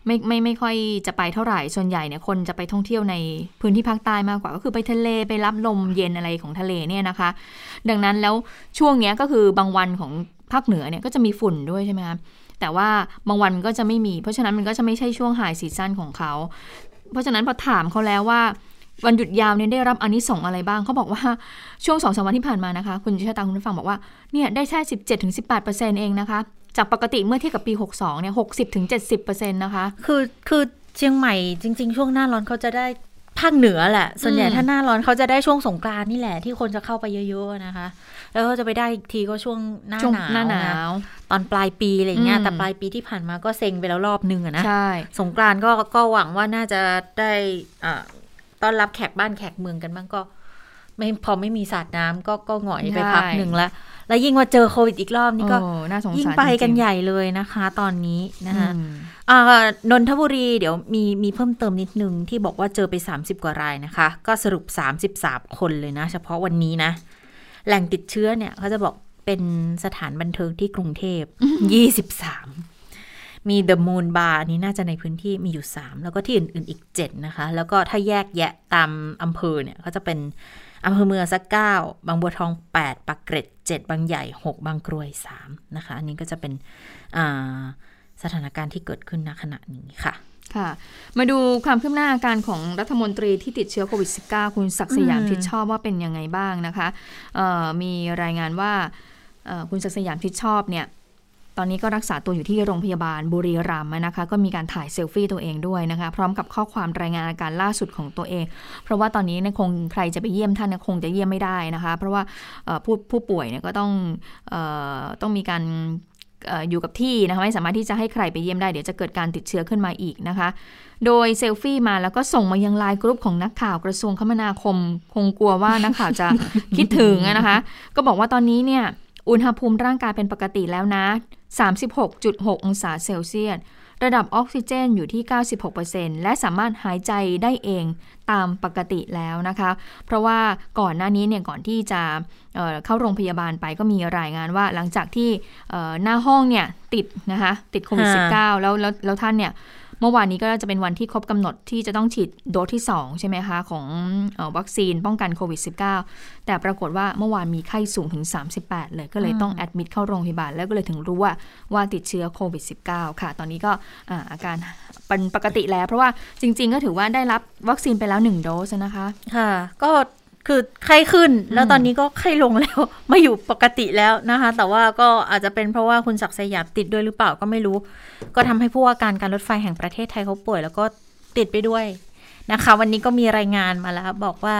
Speaker 2: ไม่ไม่ไม่ค่อยจะไปเท่าไหร่ส่วนใหญ่เนี่ยคนจะไปท่องเที่ยวในพื้นที่ภาคใต้มากกว่า ก็คือไปทะเลไปรับลมเย็นอะไรของทะเลเนี่ยนะคะ ดังนั้นแล้วช่วงเนี้ยก็คือบางวันของภาคเหนือเนี่ยก็จะมีฝุ่นด้วยใช่ไหมคะแต่ว่าบางวันมันก็จะไม่มี เพราะฉะนั้นมันก็จะไม่ใช่ช่วงไฮซีซั่นของเขา เพราะฉะนั้นพอถามเขาแล้วว่า วันหยุดยาวเนี่ยได้รับอานิสงส์อะไรบ้างเขาบอกว่าช่วงสองสามวันที่ผ่านมานะคะ คุณชะตาคุณผู้ฟังบอกว่าเนี่ยได้แค่สิบเจ็ดถึงสิบแปดเปอร์เซ็นต์เองนะคะ จากปกติเมื่อเทียบกับปีหกสองเนี่ยหกสิบถึงเจ็ดสิบเปอร์เซ็นต์นะคะ
Speaker 1: คือคือเชียงใหม่จริง ๆ ช่วงหน้าร้อนเขาจะได้ภาคเหนือแหละ ส่วนใหญ่
Speaker 2: อืม
Speaker 1: ถ้าหน้าร้อนเขาจะได้ช่วงสงกรานต์นี่แหละที่คนจะเข้าไปเยอะๆนะคะ แล้วก็จะไปได้อีกทีก็ช่วงหน้า
Speaker 2: ช่วง
Speaker 1: หนาว
Speaker 2: หน้าหนา
Speaker 1: นะ
Speaker 2: ว
Speaker 1: ตอนปลายปีอะไรเงี้ย
Speaker 2: อืม
Speaker 1: แต่ปลายปีที่ผ่านมาก็เซ็งไปแล้วรอบนึงอะนะ
Speaker 2: ใช่
Speaker 1: สงกรานต์ก็ก็หวังว่าน่าจะได้อ่า ต้อนรับแขกบ้านแขกเมืองกันบ้างก็ ไม่พอไม่มีสาดน้ำก็ก็หงอยไปพักหนึ่งแล้วแล้วยิ่งมาเจอโควิดอีกรอบนี่ก็
Speaker 2: โอ้น่าสงสาร
Speaker 1: ยิ่งไปกัน
Speaker 2: จริงๆ
Speaker 1: ใหญ่เลยนะคะ ตอนนี้นะคะ
Speaker 2: อืม
Speaker 1: อ่านนทบุรีเดี๋ยวมีมีเพิ่มเติมนิดนึงที่บอกว่าเจอไป 30 กว่ารายนะคะ ก็สรุป 33 คนเลยนะ เฉพาะวันนี้นะ แหล่งติดเชื้อเนี่ยเขาจะบอกเป็นสถานบันเทิงที่กรุงเทพ 23 มีเดอะมูนบาร์นี้น่าจะในพื้นที่มีอยู่ 3 แล้วก็ที่อื่น ๆอีก 7 นะคะ แล้วก็ถ้าแยกแยะตามอำเภอเนี่ยก็จะเป็นอำเภอเมืองสักเก้าบางบัวทอง 8ปักเกร็ด 7 บางใหญ่ 6 บางกรวย 3 นะคะ อันนี้ก็จะเป็นสถานการณ์ที่เกิดขึ้นณขณะนี้ค่ะ
Speaker 2: ค่ะ มาดูความคืบหน้าอาการของรัฐมนตรีที่ติดเชื้อโควิด -19 คุณศักดิ์สยามทิดชอบว่าเป็นยังไงบ้างนะคะมีรายงานว่าคุณศักดิ์สยามทิดชอบเนี่ย ตอนนี้ก็รักษาตัวอยู่ที่โรงพยาบาลบุรีรัมย์นะคะ ก็มีการถ่ายเซลฟี่ตัวเองด้วยนะคะ พร้อมกับข้อความรายงานอาการล่าสุดของตัวเอง เพราะว่าตอนนี้เนี่ยคงใครจะไปเยี่ยมท่านเนี่ยคงจะเยี่ยมไม่ได้นะคะ เพราะว่าผู้ผู้ป่วยเนี่ยก็ต้องออต้องมีการอยู่กับที่นะคะไม่สามารถที่จะให้ใครไปเยี่ยมได้เดี๋ยวจะเกิดการติดเชื้อขึ้นมาอีกนะคะ โดยเซลฟี่มาแล้วก็ส่งมายังไลน์กรุ๊ปของนักข่าวกระทรวงคมนาคม คงกลัวว่านักข่าวจะคิดถึงนะคะ ก็บอกว่าตอนนี้เนี่ยอุณหภูมิร่างกายเป็นปกติแล้วนะ 36.6 องศาเซลเซียส ระดับออกซิเจนอยู่ที่ 96%และสามารถหายใจได้เองตามปกติแล้วนะคะ เพราะว่าก่อนหน้านี้เนี่ยก่อนที่จะเเข้าโรงพยาบาลไปก็มีรายงานว่าหลังจากที่หน้าห้องเนี่ยติดนะคะติดโควิด -19 แล้วแล้วแล้วท่านเนี่ย เมื่อวานนี้ก็จะเป็นวันที่ครบกำหนดที่จะต้องฉีดโดสที่ 2 ใช่ไหมคะ ของเออวัคซีนป้องกันโควิด -19 แต่ปรากฏว่าเมื่อวานมีไข้สูงถึง 38 เลยก็เลยต้องแอดมิดเข้าโรงพยาบาล แล้วก็เลยถึงรู้ว่าว่าติดเชื้อโควิด -19 ค่ะ ตอนนี้ก็อ่าอาการเป็นปกติแล้ว เพราะว่าจริง ๆ ก็ถือว่าได้รับวัคซีนไปแล้ว1โดสนะคะ
Speaker 1: ค่ะ ก็ คือไข้ขึ้นแล้วตอนนี้ก็ไข้ลงแล้วมาอยู่ปกติแล้วนะคะ แต่ว่าก็อาจจะเป็นเพราะว่าคุณศักดิ์สยามติดด้วยหรือเปล่าก็ไม่รู้ ก็ทำให้ผู้ว่าการการรถไฟแห่งประเทศไทยเขาป่วย แล้วก็ติดไปด้วยนะคะ วันนี้ก็มีรายงานมาแล้ว บอกว่า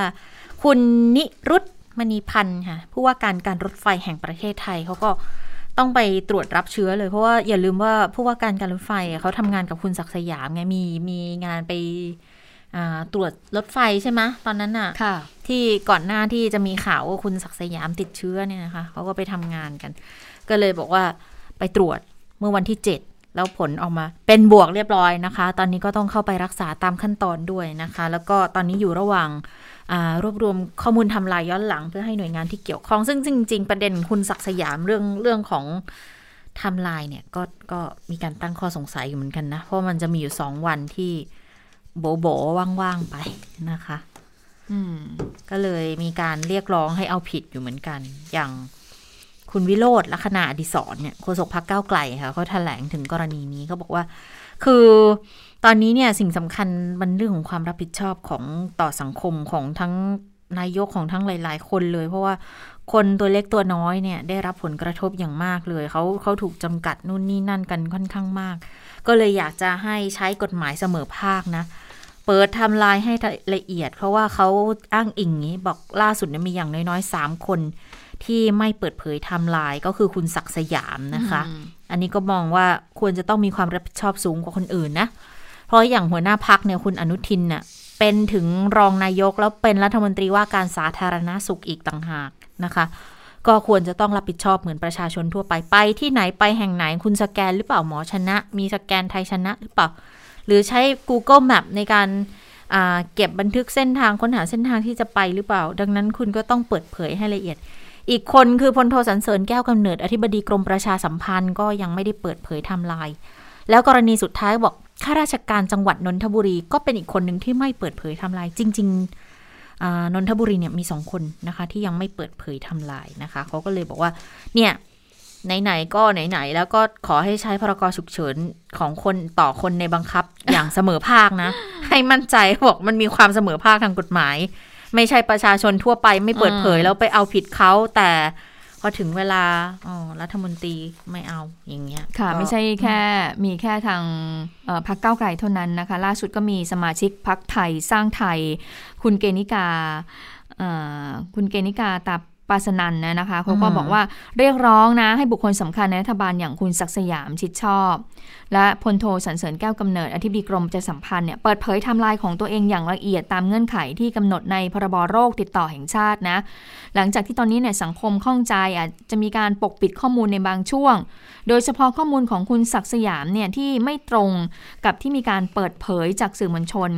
Speaker 1: คุณนิรุตมณีพันธ์ค่ะผู้ว่าการการรถไฟแห่งประเทศไทยเขาก็ต้องไปตรวจรับเชื้อเลยเพราะว่าอย่าลืมว่าผู้ว่าการการรถไฟอะเขาทำงานกับคุณศักดิ์สยามไงมีมีงานไปอ่า ตรวจรถไฟใช่ไหมตอนนั้นน่ะ
Speaker 2: ค่ะ
Speaker 1: ที่ก่อนหน้าที่จะมีข่าวว่าคุณศักดิ์สยามติดเชื้อเนี่ยนะคะเขาก็ไปทำงานกัน ก็เลยบอกว่าไปตรวจเมื่อวันที่ 7 แล้วผลออกมาเป็นบวกเรียบร้อยนะคะ ตอนนี้ก็ต้องเข้าไปรักษาตามขั้นตอนด้วยนะคะ แล้วก็ตอนนี้อยู่ระหว่างอ่ารวบรวมข้อมูลทำลายย้อนหลังเพื่อให้หน่วยงานที่เกี่ยวข้อง ซึ่งจริง ๆ ประเด็นคุณศักดิ์สยามเรื่องเรื่องของไทม์ไลน์เนี่ยก็ก็มีการตั้งข้อสงสัยอยู่เหมือนกันนะ เพราะมันจะมีอยู่สองวันที่ โบ๋ๆว่างๆไปนะคะก็เลยมีการเรียกร้องให้เอาผิดอยู่เหมือนกัน อย่างคุณวิโรจน์ลักขณาอดิศรเนี่ยโฆษกพรรคก้าวไกลค่ะเขาแถลงถึงกรณีนี้เขาบอกว่า คือตอนนี้เนี่ยสิ่งสำคัญมันเรื่องของความรับผิดชอบของต่อสังคมของทั้งนายกของทั้งหลาย ๆ คนเลย เพราะว่าคนตัวเล็กตัวน้อยเนี่ย ได้รับผลกระทบอย่างมากเลยเขาเขาถูกจำกัดนู่นนี่นั่นกันค่อนข้างมาก ก็เลยอยากจะให้ใช้กฎหมายเสมอภาคนะ เปิดไทำลายให้ละเอียด เพราะว่าเขาอ้างอิงนี้บอกล่าสุดเนี่ยมีอย่างน้อยๆสามคนที่ไม่เปิดเผยไทม์ไลน์ก็คือคุณศักดิ์สยามนะคะ
Speaker 2: อืม
Speaker 1: อันนี้ก็มองว่าควรจะต้องมีความรับผิดชอบสูงกว่าคนอื่นนะ เพราะอย่างหัวหน้าพักเนี่ยคุณอนุทินน่ะเป็นถึงรองนายกแล้วเป็นรัฐมนตรีว่าการสาธารณสุขอีกต่างหากนะคะ ก็ควรจะต้องรับผิดชอบเหมือนประชาชนทั่วไปไปที่ไหนไปแห่งไหนคุณสแกนหรือเปล่าหมอชนะ มีสแกนไทยชนะหรือเปล่า หรือใช้ Google Map ในการเก็บบันทึกเส้นทางค้นหาเส้นทางที่จะไปหรือเปล่า ดังนั้นคุณก็ต้องเปิดเผยให้ละเอียด อีกคนคือพลโทสรรเสริญแก้วกำเนิดอธิบดีกรมประชาสัมพันธ์ก็ยังไม่ได้เปิดเผยไทม์ไลน์แล้วกรณีสุดท้ายบอกข้าราชการจังหวัดนนทบุรีก็เป็นอีกคนหนึ่งที่ไม่เปิดเผยไทม์ไลน์จริงๆนนทบุรีเนี่ยมีสองคนนะคะที่ยังไม่เปิดเผยไทม์ไลน์นะคะเขาก็เลยบอกว่าเนี่ย ไหนๆก็ไหนๆแล้วก็ขอให้ใช้พ.ร.ก.ฉุกเฉินของคนต่อคนในบังคับอย่างเสมอภาคนะ ให้มั่นใจบอกมันมีความเสมอภาคทางกฎหมาย ไม่ใช่ประชาชนทั่วไปไม่เปิดเผย
Speaker 2: อืม
Speaker 1: แล้วไปเอาผิดเขาแต่พอถึงเวลาอ๋อรัฐมนตรีไม่เอาอย่างเงี้ย
Speaker 2: ค่ะ
Speaker 1: ก็
Speaker 2: ไม่ใช่แค่มีแค่ทางเอ่อพรรคก้าวไกลเท่านั้นนะคะ ล่าสุดก็มีสมาชิกพรรคไทยสร้างไทย คุณเกณิกาเอ่อคุณเกณิกาตา ปสนันทน์นะคะเขาก็
Speaker 1: อืม
Speaker 2: บอกว่าเรียกร้องนะให้บุคคลสำคัญในรัฐบาลอย่างคุณศักดิ์สยามชิดชอบ และพลโทสรรเสริญแก้วกำเนิดอธิบดีกรมประชาสัมพันธ์เนี่ยเปิดเผยไทม์ไลน์ของตัวเองอย่างละเอียดตามเงื่อนไขที่กำหนดในพ.ร.บ.โรคติดต่อแห่งชาตินะหลังจากที่ตอนนี้เนี่ยสังคมข้องใจอาจจะมีการปกปิดข้อมูลในบางช่วง โดยเฉพาะข้อมูลของคุณศักดิ์สยามเนี่ยที่ไม่ตรงกับที่มีการเปิดเผยจากสื่อมวลชน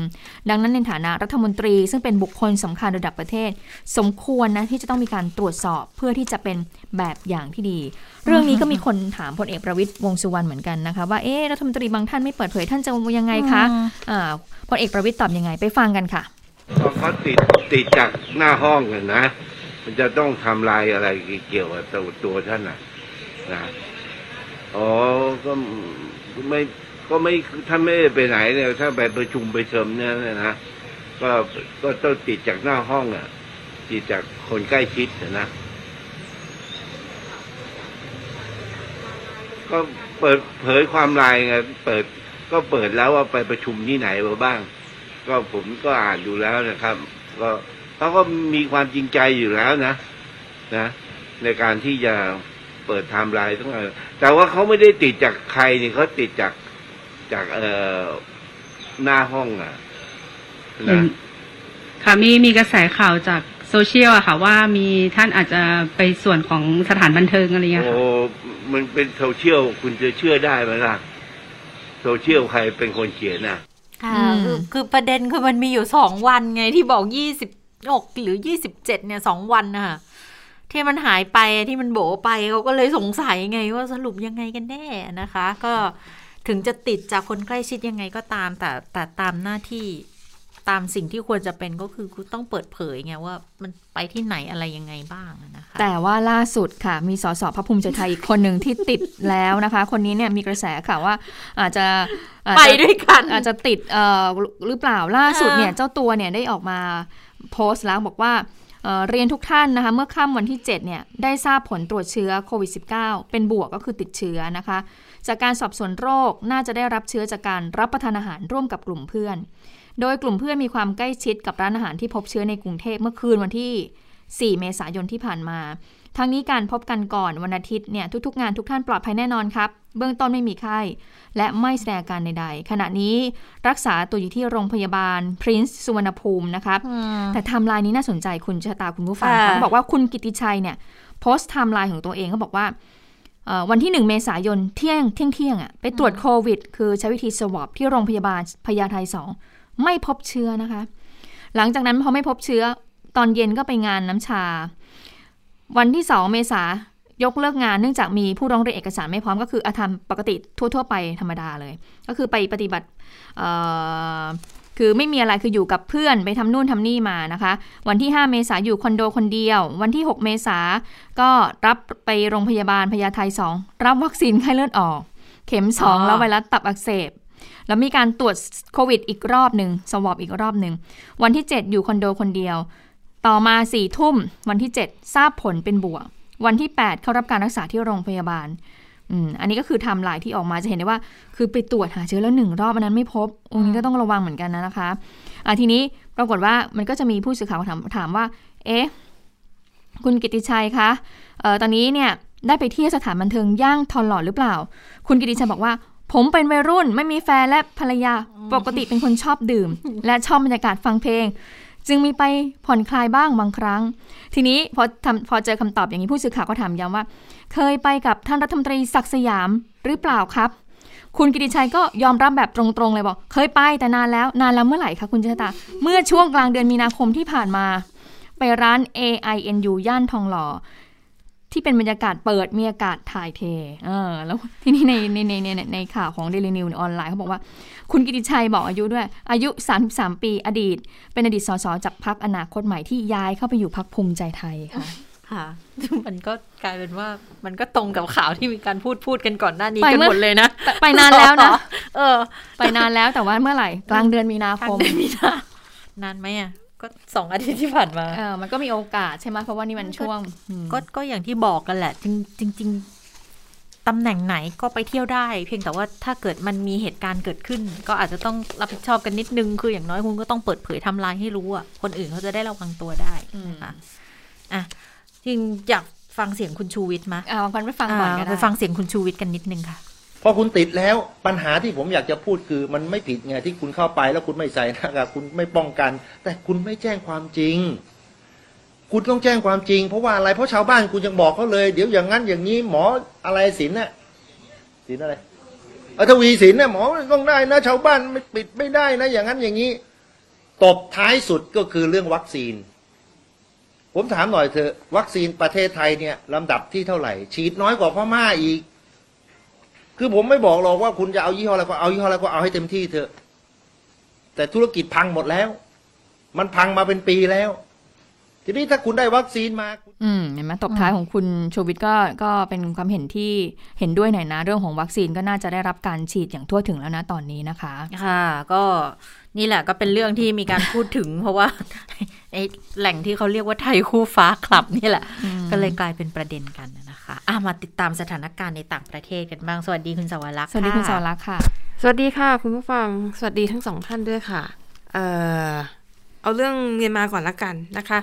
Speaker 2: ดังนั้นในฐานะรัฐมนตรี ซึ่งเป็นบุคคลสำคัญระดับประเทศ สมควรนะที่จะต้องมีการตรวจสอบเพื่อที่จะเป็นแบบอย่างที่ดี เรื่องนี้ก็มีคนถามพลเอกประวิตยวงษ์สุวรรณเหมือนกันนะคะว่าเอ๊ะรัฐมนตรีบางท่านไม่เปิดเผยท่านจะยังไงคะอ่าพลเอกประวิตยตอบยังไงไปฟังกันค่ะ
Speaker 5: พอเขาติดติดจากหน้าห้องกันนะ มันจะต้องทำลายอะไรเกี่ยวกับตัวตัวท่านนะนะ อ๋อก็ไม่ก็ไม่ท่านไม่ไปไหนเนี่ย ถ้าไปประชุมไปเสริมเนี่ยนะก็ก็ต้องติดจากหน้าห้องอะ ติดจากคนใกล้ชิดนะก็เปิดเผยความลายไงเปิดก็เปิดแล้วว่าไปประชุมที่ไหนมาบ้าง ก็ผมก็อ่านดูแล้วนะครับ ก็เขาก็มีความจริงใจอยู่แล้วนะ นะ ในการที่จะ เปิดไทม์ไลน์ทั้งหลายแต่ว่าเขาไม่ได้ติดจากใครนี่เขาติดจากจากเอ่อหน้าห้องอะ
Speaker 6: เห็
Speaker 5: นะ
Speaker 6: นค่ะมีมีกระแสข่าวจากโซเชียลอะค่ะ ว่ามีท่านอาจจะไปส่วนของสถานบันเทิงอะไรเงี้ย
Speaker 5: โอ้
Speaker 6: ค่ะ
Speaker 5: มันเป็นโซเชียลคุณจะเชื่อได้ไหมล่ะโซเชียลใครเป็นคนเขียนอะ
Speaker 1: ค่ะ
Speaker 2: อืม
Speaker 1: คือคือประเด็นคือมันมีอยู่สองวันไงที่บอกยี่สิบกหรือยี่สิบเจ็ดเนี่ยสองวันนะคะ ที่มันหายไปที่มันโบไปเขาก็เลยสงสัยไงว่าสรุปยังไงกันแน่นะคะ ก็ถึงจะติดจากคนใกล้ชิดยังไงก็ตาม แต่แต่ตามหน้าที่ตามสิ่งที่ควรจะเป็นก็คือคุณต้องเปิดเผยไงว่ามันไปที่ไหนอะไรยังไงบ้างอะนะคะ
Speaker 2: แต่ว่าล่าสุดค่ะ มีสสพระภูมิใจไทยอีกคนหนึ่งที่ติดแล้วนะคะ คนนี้เนี่ยมีกระแสข่าวว่าอาจจะอาจ
Speaker 1: ไป
Speaker 2: จะ
Speaker 1: ด้วยกัน
Speaker 2: อาจจะติดเอ่อหรือเปล่าล่าสุดเนี่ย
Speaker 1: อ่า
Speaker 2: เจ้าตัวเนี่ยได้ออกมาโพสต์แล้วบอกว่า เรียนทุกท่านนะคะเมื่อค่ำวันที่ 7 เนี่ย ได้ทราบผลตรวจเชื้อโควิด -19 เป็นบวกก็คือติดเชื้อนะคะ จากการสอบสวนโรคน่าจะได้รับเชื้อจากการรับประทานอาหารร่วมกับกลุ่มเพื่อน โดยกลุ่มเพื่อนมีความใกล้ชิดกับร้านอาหารที่พบเชื้อในกรุงเทพเมื่อคืนวันที่ 4 เมษายนที่ผ่านมา ทั้งนี้การพบกันก่อนวันอาทิตย์เนี่ยทุกๆ งานทุกท่านปลอดภัยแน่นอนครับ เบื้องต้นไม่มีไข้ และไม่แสดงอาการใดๆ ขณะนี้รักษาตัวอยู่ที่โรงพยาบาล Prince สุวรรณภูมินะครับ แต่ไทม์ไลน์นี้น่าสนใจคุณชะตาคุณผู้ฟัง
Speaker 1: ค่ะ
Speaker 2: เขาบอกว่าคุณกิติชัยเนี่ยโพสต์ไทม์ไลน์ของตัวเองเขาบอกว่าเอ่อวันที่ 1 เมษายนเที่ยงเที่ยงเที่ยงอะไปตรวจโควิด คือใช้วิธี swab ที่โรงพยาบาลพญาไท2ไม่พบเชื้อนะคะ หลังจากนั้นพอไม่พบเชื้อตอนเย็นก็ไปงานน้ำชา วันที่ 2 เมษายกเลิกงานเนื่องจากมีผู้ร้องเรียนเอกสารไม่พร้อมก็คืออาทำปกติทั่ว ๆ ไปธรรมดาเลย ก็คือไปปฏิบัติเอ่อคือไม่มีอะไรคืออยู่กับเพื่อนไปทำนู่นทำนี่มานะคะ วันที่ 5 เมษาอยู่คอนโดคนเดียว วันที่ 6 เมษาก็รับไปโรงพยาบาลพญาไท2รับวัคซีนไข้เลือดออก เข็ม
Speaker 1: อ๋อ
Speaker 2: 2แล้วไวรัสตับอักเสบ แล้วมีการตรวจโควิดอีกรอบหนึ่งสวอปอีกรอบหนึ่ง วันที่ 7 อยู่คอนโดคนเดียว ต่อมา4ี่ทุ่มวันที่ 7 ทราบผลเป็นบวก วันที่ 8 เข้ารับการรักษาที่โรงพยาบาลอืมอันนี้ก็คือทม์ไลน์ที่ออกมาจะเห็นได้ว่า คือไปตรวจหาเชื้อแล้วหนึ่งรอบอันนั้นไม่พบองค์นี้ก็ต้องระวังเหมือนกันนะนะคะอะทีนี้ปรากฏว่ามันก็จะมีผู้สื่อข่าวถามถามว่า เอ๊ะคุณกิติชัยคะเอ่อตอนนี้เนี่ยได้ไปเที่ยวสถานบันเทิงย่างทอนหล่อหรือเปล่า คุณกิติชัยบอกว่า ผมเป็นวัยรุ่น ไม่มีแฟนและภรรยาปกติเป็นคนชอบดื่ม และชอบบรรยากาศฟังเพลง จึงมีไปผ่อนคลายบ้างบางครั้ง ทีนี้พอทำพอเจอคำตอบอย่างนี้ผู้สื่อข่าวก็ถามย้ำว่า เคยไปกับท่านรัฐมนตรีศักดิ์สยามหรือเปล่าครับ คุณกิติชัยก็ยอมรับแบบตรงๆเลยบอก เคยไปแต่นานแล้วนานแล้วเมื่อไหร่คะคุณเจษตาเมื่อช่วงกลางเดือนมีนาคมที่ผ่านมา ไปร้าน AINU ย่านทองหล่อ ที่เป็นบรรยากาศเปิดมีอากาศถ่ายเทเออแล้วที่นี่ในในในในในข่าวของ Daily News ออนไลน์เขาบอกว่า คุณกิติชัยบอกอายุด้วย อายุ 33 ปีอดีต เป็นอดีตสสจากพรรคอนาคตใหม่ที่ย้ายเข้าไปอยู่พรรคภูมิใจไทยค่ะ
Speaker 1: ค่ะมันก็กลายเป็นว่ามันก็ตรงกับข่าวที่มีการพูดพูดกันก่อนหน้านี้
Speaker 2: ไป
Speaker 1: กัน
Speaker 2: เมื่อ
Speaker 1: หมดเลยนะ
Speaker 2: ไปไปนานแล้วนะ
Speaker 1: เออ
Speaker 2: ไปนานแล้วแต่ว่าเมื่อไหร่ กลางเดือนมีนาคม
Speaker 1: ทางเดินมีนานานไหมอะ ก็สองอาทิตย์ที่ผ่านมา
Speaker 2: เออมันก็มีโอกาสใช่ไหมเพราะว่านี่มันช่วงอืม
Speaker 1: ก็ก็อย่างที่บอกกันแหละ จริงจริงๆตำแหน่งไหนก็ไปเที่ยวได้ เพียงแต่ว่าถ้าเกิดมันมีเหตุการณ์เกิดขึ้น ก็อาจจะต้องรับผิดชอบกันนิดนึง คืออย่างน้อยคุณก็ต้องเปิดเผยไทำลายให้รู้อะคนอื่นเขาจะได้ระวังตัวได้นะคะอะจริงอยากฟังเสียงคุณชูวิทย์มะ
Speaker 2: อ่าฟังไปฟังก่อนก็
Speaker 1: อ่า
Speaker 2: ได้
Speaker 1: ไปฟังเสียงคุณชูวิทย์กันนิดนึงค่ะ
Speaker 7: พอคุณติดแล้วปัญหาที่ผมอยากจะพูดคือ มันไม่ผิดไงที่คุณเข้าไปแล้วคุณไม่ใส่หน้ากากคุณไม่ป้องกัน แต่คุณไม่แจ้งความจริง คุณต้องแจ้งความจริง เพราะว่าอะไรเพราะชาวบ้านคุณยังบอกเขาเลย เดี๋ยวอย่างนั้นอย่างนี้หมออะไรศิลน่ะศิลอะไรออทวีศิลป์น่ะหมอต้องได้นะ ชาวบ้านไม่ปิดไม่ได้นะ อย่างนั้นอย่างนี้ตบท้ายสุดก็คือเรื่องวัคซีน ผมถามหน่อยเถอะวัคซีนประเทศไทยเนี่ยลำดับที่เท่าไหร่ ฉีดน้อยกว่าพม่าอีก คือผมไม่บอกหรอกว่าคุณจะเอายี่ห้ออะไรก็เอายี่ห้ออะไรก็เอาให้เต็มที่เถอะ แต่ธุรกิจพังหมดแล้ว มันพังมาเป็นปีแล้ว ทีนี้ถ้าคุณได้วัคซีนมา
Speaker 2: อืมเห็นไหมตบท้ายของคุณชูวิทย์ก็ก็เป็นความเห็นที่เห็นด้วยหน่อยนะ เรื่องของวัคซีนก็น่าจะได้รับการฉีดอย่างทั่วถึงแล้วนะตอนนี้นะคะ
Speaker 1: ค่ะ ก็นี่แหละก็เป็นเรื่องที่มีการพูดถึง เพราะว่าไอ้แหล่งที่เขาเรียกว่าไทยคู่ฟ้าคลับนี่แหละ ก็เลยกลายเป็นประเด็นกันนะคะอะมาติดตามสถานการณ์ในต่างประเทศกันบ้าง สวัสดีคุณสวรักษ์
Speaker 2: สวัสดีคุณะสาวรักษ์ค่ะ
Speaker 8: สวัสดีค่ะ คุณผู้ฟัง สวัสดีทั้งสองท่านด้วยค่ะ เอ่อ เอาเรื่องเมียนมาก่อนละกันนะคะ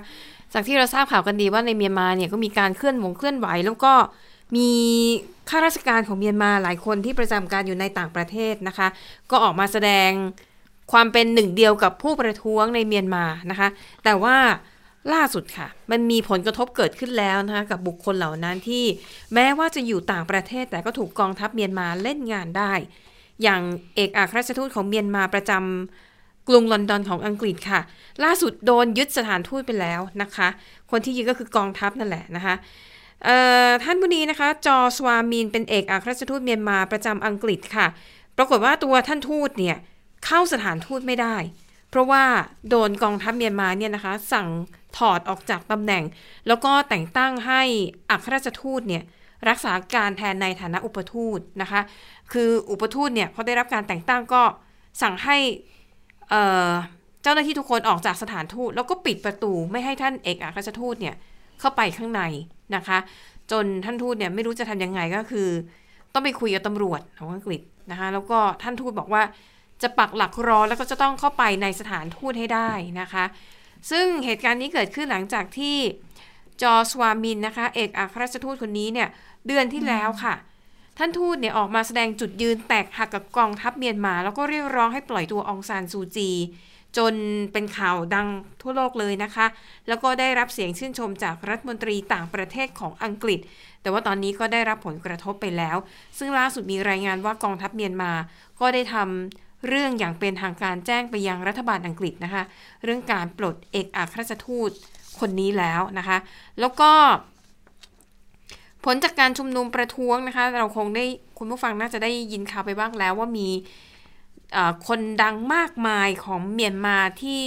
Speaker 8: จากที่เราทราบข่าวกันดีว่าในเมียนมาเนี่ยก็มีการเคลื่อนวงเคลื่อนไหว แล้วก็มีข้าราชการของเมียนมาหลายคนที่ประจำการอยู่ในต่างประเทศนะคะ ก็ออกมาแสดงความเป็นหนึ่งเดียวกับผู้ประท้วงในเมียนมานะคะ แต่ว่าล่าสุดค่ะ มันมีผลกระทบเกิดขึ้นแล้วนะคะกับบุคคลเหล่านั้นที่แม้ว่าจะอยู่ต่างประเทศแต่ก็ถูกกองทัพเมียนมาเล่นงานได้ อย่างเอกอัครราชทูตของเมียนมาประจำ กรุงลอนดอนของอังกฤษค่ะ ล่าสุดโดนยึดสถานทูตไปแล้วนะคะ คนที่ยึดก็คือกองทัพนั่นแหละนะคะท่านผู้นี้นะคะ จอสวามินเป็นเอกอัครราชทูตเมียนมาประจำอังกฤษค่ะ ปรากฏว่าตัวท่านทูตเนี่ยเข้าสถานทูตไม่ได้ เพราะว่าโดนกองทัพเมียนมาเนี่ยนะคะ สั่งถอดออกจากตำแหน่ง แล้วก็แต่งตั้งให้อัครราชทูตเนี่ยรักษาการแทนในฐานะอุปทูตนะคะ คืออุปทูตเนี่ยพอได้รับการแต่งตั้งก็สั่งให้ เจ้าหน้าที่ทุกคนออกจากสถานทูตแล้วก็ปิดประตูไม่ให้ท่านเอกอัครราชทูตเนี่ยเข้าไปข้างในนะคะ จนท่านทูตเนี่ยไม่รู้จะทำยังไงก็คือ ต้องไปคุยกับตำรวจของอังกฤษนะคะแล้วก็ท่านทูตบอกว่าจะปักหลักรอแล้วก็จะต้องเข้าไปในสถานทูตให้ได้นะคะ ซึ่งเหตุการณ์นี้เกิดขึ้นหลังจากที่จอสวามินนะคะ เอกอัครราชทูตคนนี้เนี่ยเดือนที่แล้วค่ะ ท่านทูตเนี่ยออกมาแสดงจุดยืนแตกหักกับกองทัพเมียนมา แล้วก็เรียกร้องให้ปล่อยตัวองซานซูจี จนเป็นข่าวดังทั่วโลกเลยนะคะ แล้วก็ได้รับเสียงชื่นชมจากรัฐมนตรีต่างประเทศของอังกฤษ แต่ว่าตอนนี้ก็ได้รับผลกระทบไปแล้ว ซึ่งล่าสุดมีรายงานว่ากองทัพเมียนมา ก็ได้ทำเรื่องอย่างเป็นทางการแจ้งไปยังรัฐบาลอังกฤษนะคะ เรื่องการปลดเอกอัครราชทูตคนนี้แล้วนะคะ แล้วก็ ผลจากการชุมนุมประท้วงนะคะ เราคงได้คุณผู้ฟังน่าจะได้ยินข่าวไปบ้างแล้วว่ามีคนดังมากมายของเมียนมาที่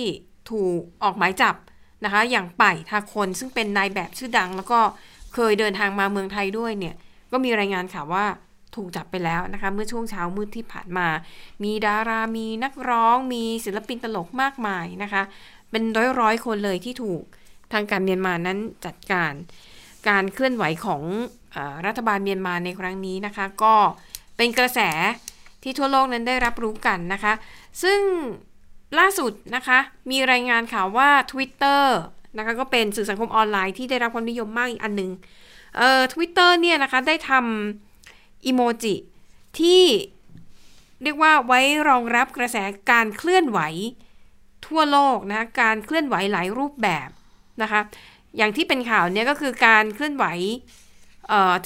Speaker 8: ถูกออกหมายจับนะคะ อย่างป่ทาคนซึ่งเป็นนายแบบชื่อดัง แล้วก็เคยเดินทางมาเมืองไทยด้วยเนี่ย ก็มีรายงานข่าวว่าถูกจับไปแล้วนะคะ เมื่อช่วงเช้ามืดที่ผ่านมา มีดารา มีนักร้อง มีศิลปินตลกมากมายนะคะ เป็นร้อยร้อยคนเลยที่ถูกทางการเมียนมานั้นจัดการ การเคลื่อนไหวของอรัฐบาลเมียนมาในครั้งนี้นะคะ ก็เป็นกระแสที่ทั่วโลกนั้นได้รับรู้กันนะคะ ซึ่งล่าสุดนะคะ มีรายงานข่าวว่า Twitter นะคะก็เป็นสื่อสังคมออนไลน์ที่ได้รับความนิยมมากอีกอันหนึ่งเอ่อทวิตเตอร์เนี่ยนะคะได้ทำอีโมจิที่เรียกว่าไว้รองรับกระแสการเคลื่อนไหวทั่วโลกนะการเคลื่อนไหวหลายรูปแบบนะคะ อย่างที่เป็นข่าวเนี่ยก็คือการเคลื่อนไหว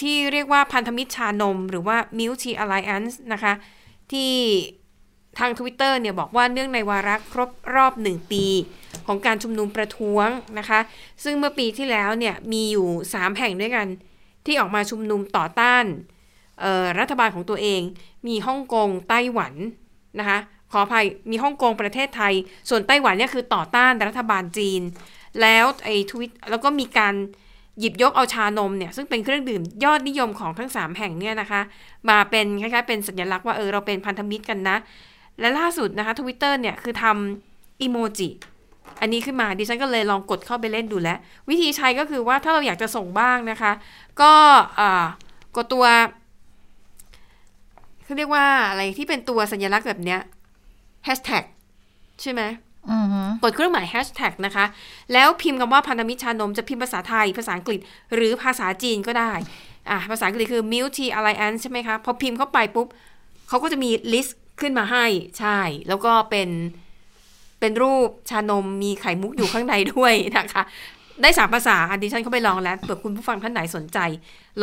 Speaker 8: ที่เรียกว่าพันธมิตรชานม หรือว่า Multi Alliance นะคะ ที่ทาง Twitter เนี่ยบอกว่าเนื่องในวาระครบรอบ 1 ปี ของการชุมนุมประท้วงนะคะ ซึ่งเมื่อปีที่แล้วเนี่ยมีอยู่ 3 แห่งด้วยกัน ที่ออกมาชุมนุมต่อต้านรัฐบาลของตัวเอง มีฮ่องกงไต้หวันนะคะขออภัยมีฮ่องกงประเทศไทย ส่วนไต้หวันเนี่ยคือต่อต้านรัฐบาลจีน แล้วไอ้ทวิตแล้วก็มีการหยิบยกเอาชานมเนี่ยซึ่งเป็นเครื่องดื่มยอดนิยมของทั้ง 3 แห่งเนี่ยนะคะ มาเป็นคล้ายๆเป็นสัญลักษณ์ว่าเออเราเป็นพันธมิตรกันนะ และล่าสุดนะคะทวิตเตอร์เนี่ยคือทำอีโมจิอันนี้ขึ้นมาดิฉันก็เลยลองกดเข้าไปเล่นดูแล้ว วิธีใช้ก็คือว่าถ้าเราอยากจะส่งบ้างนะคะ ก็กดตัวเขาเรียกว่าอะไรที่เป็นตัวสัญลักษณ์แบบเนี้ยแฮชแท็กใช่ไหม กดเครื่องหมายแฮชแท็กนะคะ แล้วพิมพ์คำว่าพันธมิตรชานมจะพิมพ์ภาษาไทย ภาษาอังกฤษ หรือภาษาจีนก็ได้อะภาษาอังกฤษคือ Multi Alliance ใช่ไหมคะ พอพิมพ์เข้าไปปุ๊บเขาก็จะมีลิสต์ขึ้นมาให้ ใช่ แล้วก็เป็น เป็นรูปชานมมีไข่มุกอยู่ข้างในด้วยนะคะ ได้สามภาษาอันดิฉันเข้าไปลองแล้วเผื่อคุณผู้ฟังท่านไหนสนใจ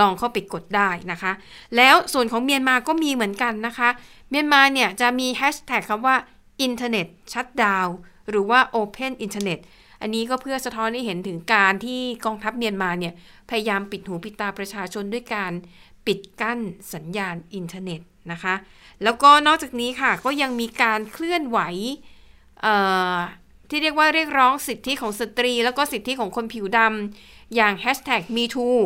Speaker 8: ลองเข้าไปกดได้นะคะ แล้วส่วนของเมียนมาก็มีเหมือนกันนะคะ เมียนมาเนี่ยจะมีแฮชแท็กคำว่า Internet Shutdown หรือว่า Open Internet อันนี้ก็เพื่อสะท้อนให้เห็นถึงการที่กองทัพเมียนมาเนี่ย พยายามปิดหูปิดตาประชาชนด้วยการปิดกั้นสัญญาณอินเทอร์เน็ตนะคะ แล้วก็นอกจากนี้ค่ะ ก็ยังมีการเคลื่อนไหวที่เรียกว่าเรียกร้องสิทธิของสตรี แล้วก็สิทธิของคนผิวดำอย่าง hashtag #MeToo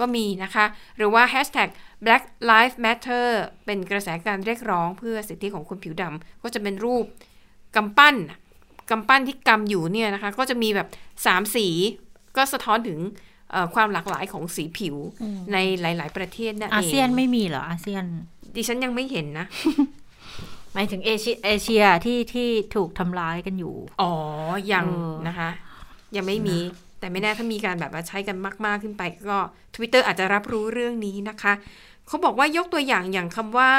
Speaker 8: ก็มีนะคะ หรือว่า hashtag Black Lives Matter เป็นกระแสการเรียกร้องเพื่อสิทธิของคนผิวดำก็จะเป็นรูปกำปั้นกำปั้นที่กำอยู่เนี่ยนะคะ ก็จะมีแบบสามสีก็สะท้อนถึงเอ่อความหลากหลายของสีผิวในหลาย ๆ ประเทศนั่นเอง
Speaker 1: อาเซียนไม่มีเหรออาเซียน
Speaker 8: ดิฉันยังไม่เห็นนะ
Speaker 1: หมายถึงเอเชียเอเชียที่ที่ถูกทำร้ายกันอยู่
Speaker 8: อ๋อ ยัง
Speaker 1: เออ
Speaker 8: นะคะ ยังไม่มี แต่ไม่แน่ถ้ามีการแบบว่าใช้กันมาก ๆ ขึ้นไปก็ Twitter อาจจะรับรู้เรื่องนี้นะคะ เขาบอกว่ายกตัวอย่างอย่างคำว่า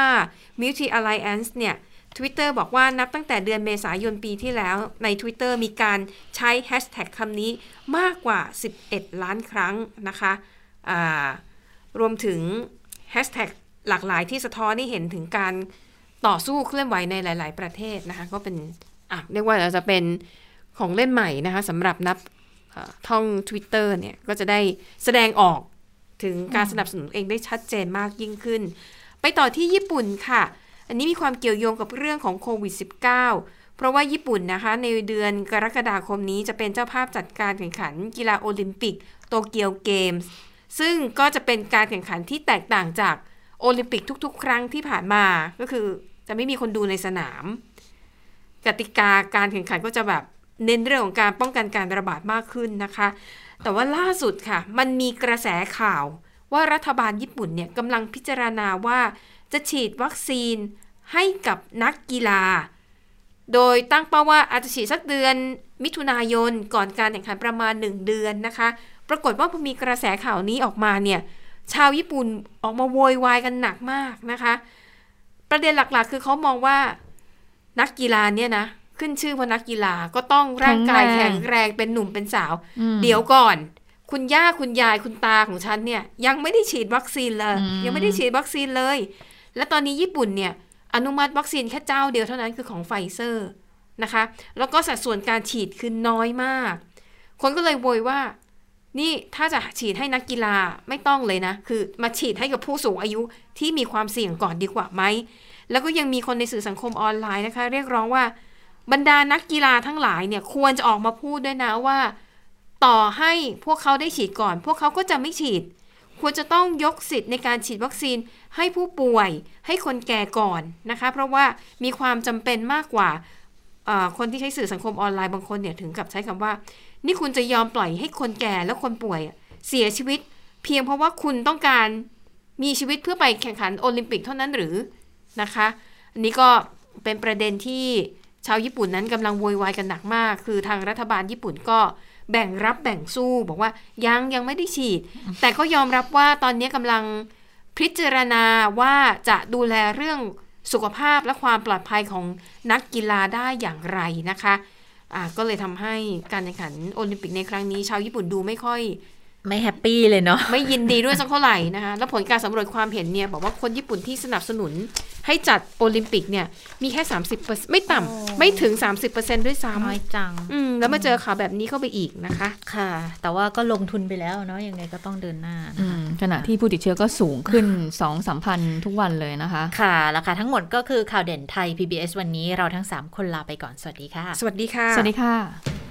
Speaker 8: Multi Alliance เนี่ย Twitter บอกว่านับตั้งแต่เดือนเมษายนปีที่แล้วใน Twitter มีการใช้แฮชแท็กคำนี้มากกว่า 11 ล้านครั้งนะคะรวมถึงแฮชแท็กหลากหลายที่สะท้อนให้เห็นถึงการต่อสู้เคลื่อนไหวในหลาย ๆ ประเทศนะคะก็เป็นอะเรียกว่าเราจะเป็นของเล่นใหม่นะคะสำหรับนับท่อท่อง Twitter เนี่ยก็จะได้แสดงออก ถึงการสนับสนุนเองได้ชัดเจนมากยิ่งขึ้น ไปต่อที่ญี่ปุ่นค่ะ อันนี้มีความเกี่ยวโยงกับเรื่องของโควิด -19 เพราะว่าญี่ปุ่นนะคะ ในเดือนกรกฎาคมนี้จะเป็นเจ้าภาพจัดการแข่งขัน กีฬาโอลิมปิกโตเกียวเกมส์ซึ่งก็จะเป็นการแข่งขันที่แตกต่างจากโอลิมปิกทุก ๆ ครั้งที่ผ่านมา ก็คือจะไม่มีคนดูในสนาม กติกาการแข่งขันก็จะแบบเน้นเรื่องของการป้องกันการระบาดมากขึ้นนะคะ แต่ว่าล่าสุดค่ะ มันมีกระแสข่าวว่ารัฐบาลญี่ปุ่นเนี่ยกำลังพิจารณาว่าจะฉีดวัคซีนให้กับนักกีฬา โดยตั้งเป้าว่าอาจจะฉีดสักเดือนมิถุนายนก่อนการแข่งขันประมาณ 1 เดือนนะคะ ปรากฏว่าพอมีกระแสข่าวนี้ออกมาเนี่ย ชาวญี่ปุ่นออกมาโวยวายกันหนักมากนะคะ ประเด็นหลักๆ คือเขามองว่านักกีฬาเนี่ยนะ ขึ้นชื่อว่านักกีฬาก็ต้องร่างกาย
Speaker 2: แข็
Speaker 8: แข็
Speaker 2: ง
Speaker 8: ง
Speaker 2: แรง
Speaker 8: แข็งแรงเป็นหนุ่มเป็นสาว
Speaker 2: อืม
Speaker 8: เดี๋ยวก่อน คุณย่าคุณยายคุณตาของฉันเนี่ยยังไม่ได้ฉีดวัคซีนเลย
Speaker 2: อืม
Speaker 8: ยังไม่ได้ฉีดวัคซีนเลย และตอนนี้ญี่ปุ่นเนี่ยอนุมัติวัคซีนแค่เจ้าเดียวเท่านั้นคือของไฟเซอร์นะคะ แล้วก็สัดส่วนการฉีดคือน้อยมาก คนก็เลยโวยว่า นี่ถ้าจะฉีดให้นักกีฬาไม่ต้องเลยนะ คือมาฉีดให้กับผู้สูงอายุที่มีความเสี่ยงก่อนดีกว่าไหม แล้วก็ยังมีคนในสื่อสังคมออนไลน์นะคะ เรียกร้องว่า บรรดานักกีฬาทั้งหลายเนี่ยควรจะออกมาพูดด้วยนะว่า ต่อให้พวกเขาได้ฉีดก่อน พวกเขาก็จะไม่ฉีด ควรจะต้องยกสิทธิ์ในการฉีดวัคซีนให้ผู้ป่วยให้คนแก่ก่อนนะคะ เพราะว่ามีความจำเป็นมากกว่าคนที่ใช้สื่อสังคมออนไลน์บางคนเนี่ยถึงกับใช้คำว่า นี่คุณจะยอมปล่อยให้คนแก่และคนป่วย เสียชีวิต เพียงเพราะว่าคุณต้องการมีชีวิตเพื่อไปแข่งขันโอลิมปิกเท่านั้นหรือนะคะ อันนี้ก็เป็นประเด็นที่ ชาวญี่ปุ่นนั้นกำลังโวยวายกันหนักมาก คือทางรัฐบาลญี่ปุ่นก็แบ่งรับแบ่งสู้ บอกว่ายังยังไม่ได้ฉีด แต่ก็ยอมรับว่าตอนนี้กำลังพิจารณาว่าจะดูแลเรื่องสุขภาพและความปลอดภัยของนักกีฬาได้อย่างไรนะคะก็เลยทำให้การแข่งขันโอลิมปิกในครั้งนี้ ชาวญี่ปุ่นดูไม่ค่อย
Speaker 1: ไม่ happy เลยเนาะ
Speaker 8: ไม่ยินดีด้วยสักเท่าไหร่นะคะแล้วผลการสำรวจความเห็นเนี่ยบอกว่าคนญี่ปุ่นที่สนับสนุนให้จัดโอลิมปิกเนี่ย มีแค่ 30%ไม่ต่ำไม่ถึง 30%ด้วยซ้ำ
Speaker 1: น้อยจัง
Speaker 8: อืม แล้วมาเจอข่าวแบบนี้เข้าไปอีกนะคะ
Speaker 1: ค่ะ แต่ว่าก็ลงทุนไปแล้วเนาะยังไงก็ต้องเดินหน้า
Speaker 2: อื
Speaker 1: นะคะ อื
Speaker 2: มขณะที่ผู้ติดเชื้อก็สูงขึ้น 2 3พันทุกวันเลยนะคะ
Speaker 1: ค่ะแล้วค่ะทั้งหมดก็คือข่าวเด่นไทย PBS วันนี้เราทั้ง 3 คนลาไปก่อนสวัสดีค่ะ
Speaker 8: สวัสดีค่ะ
Speaker 2: สวัสดีค่ะ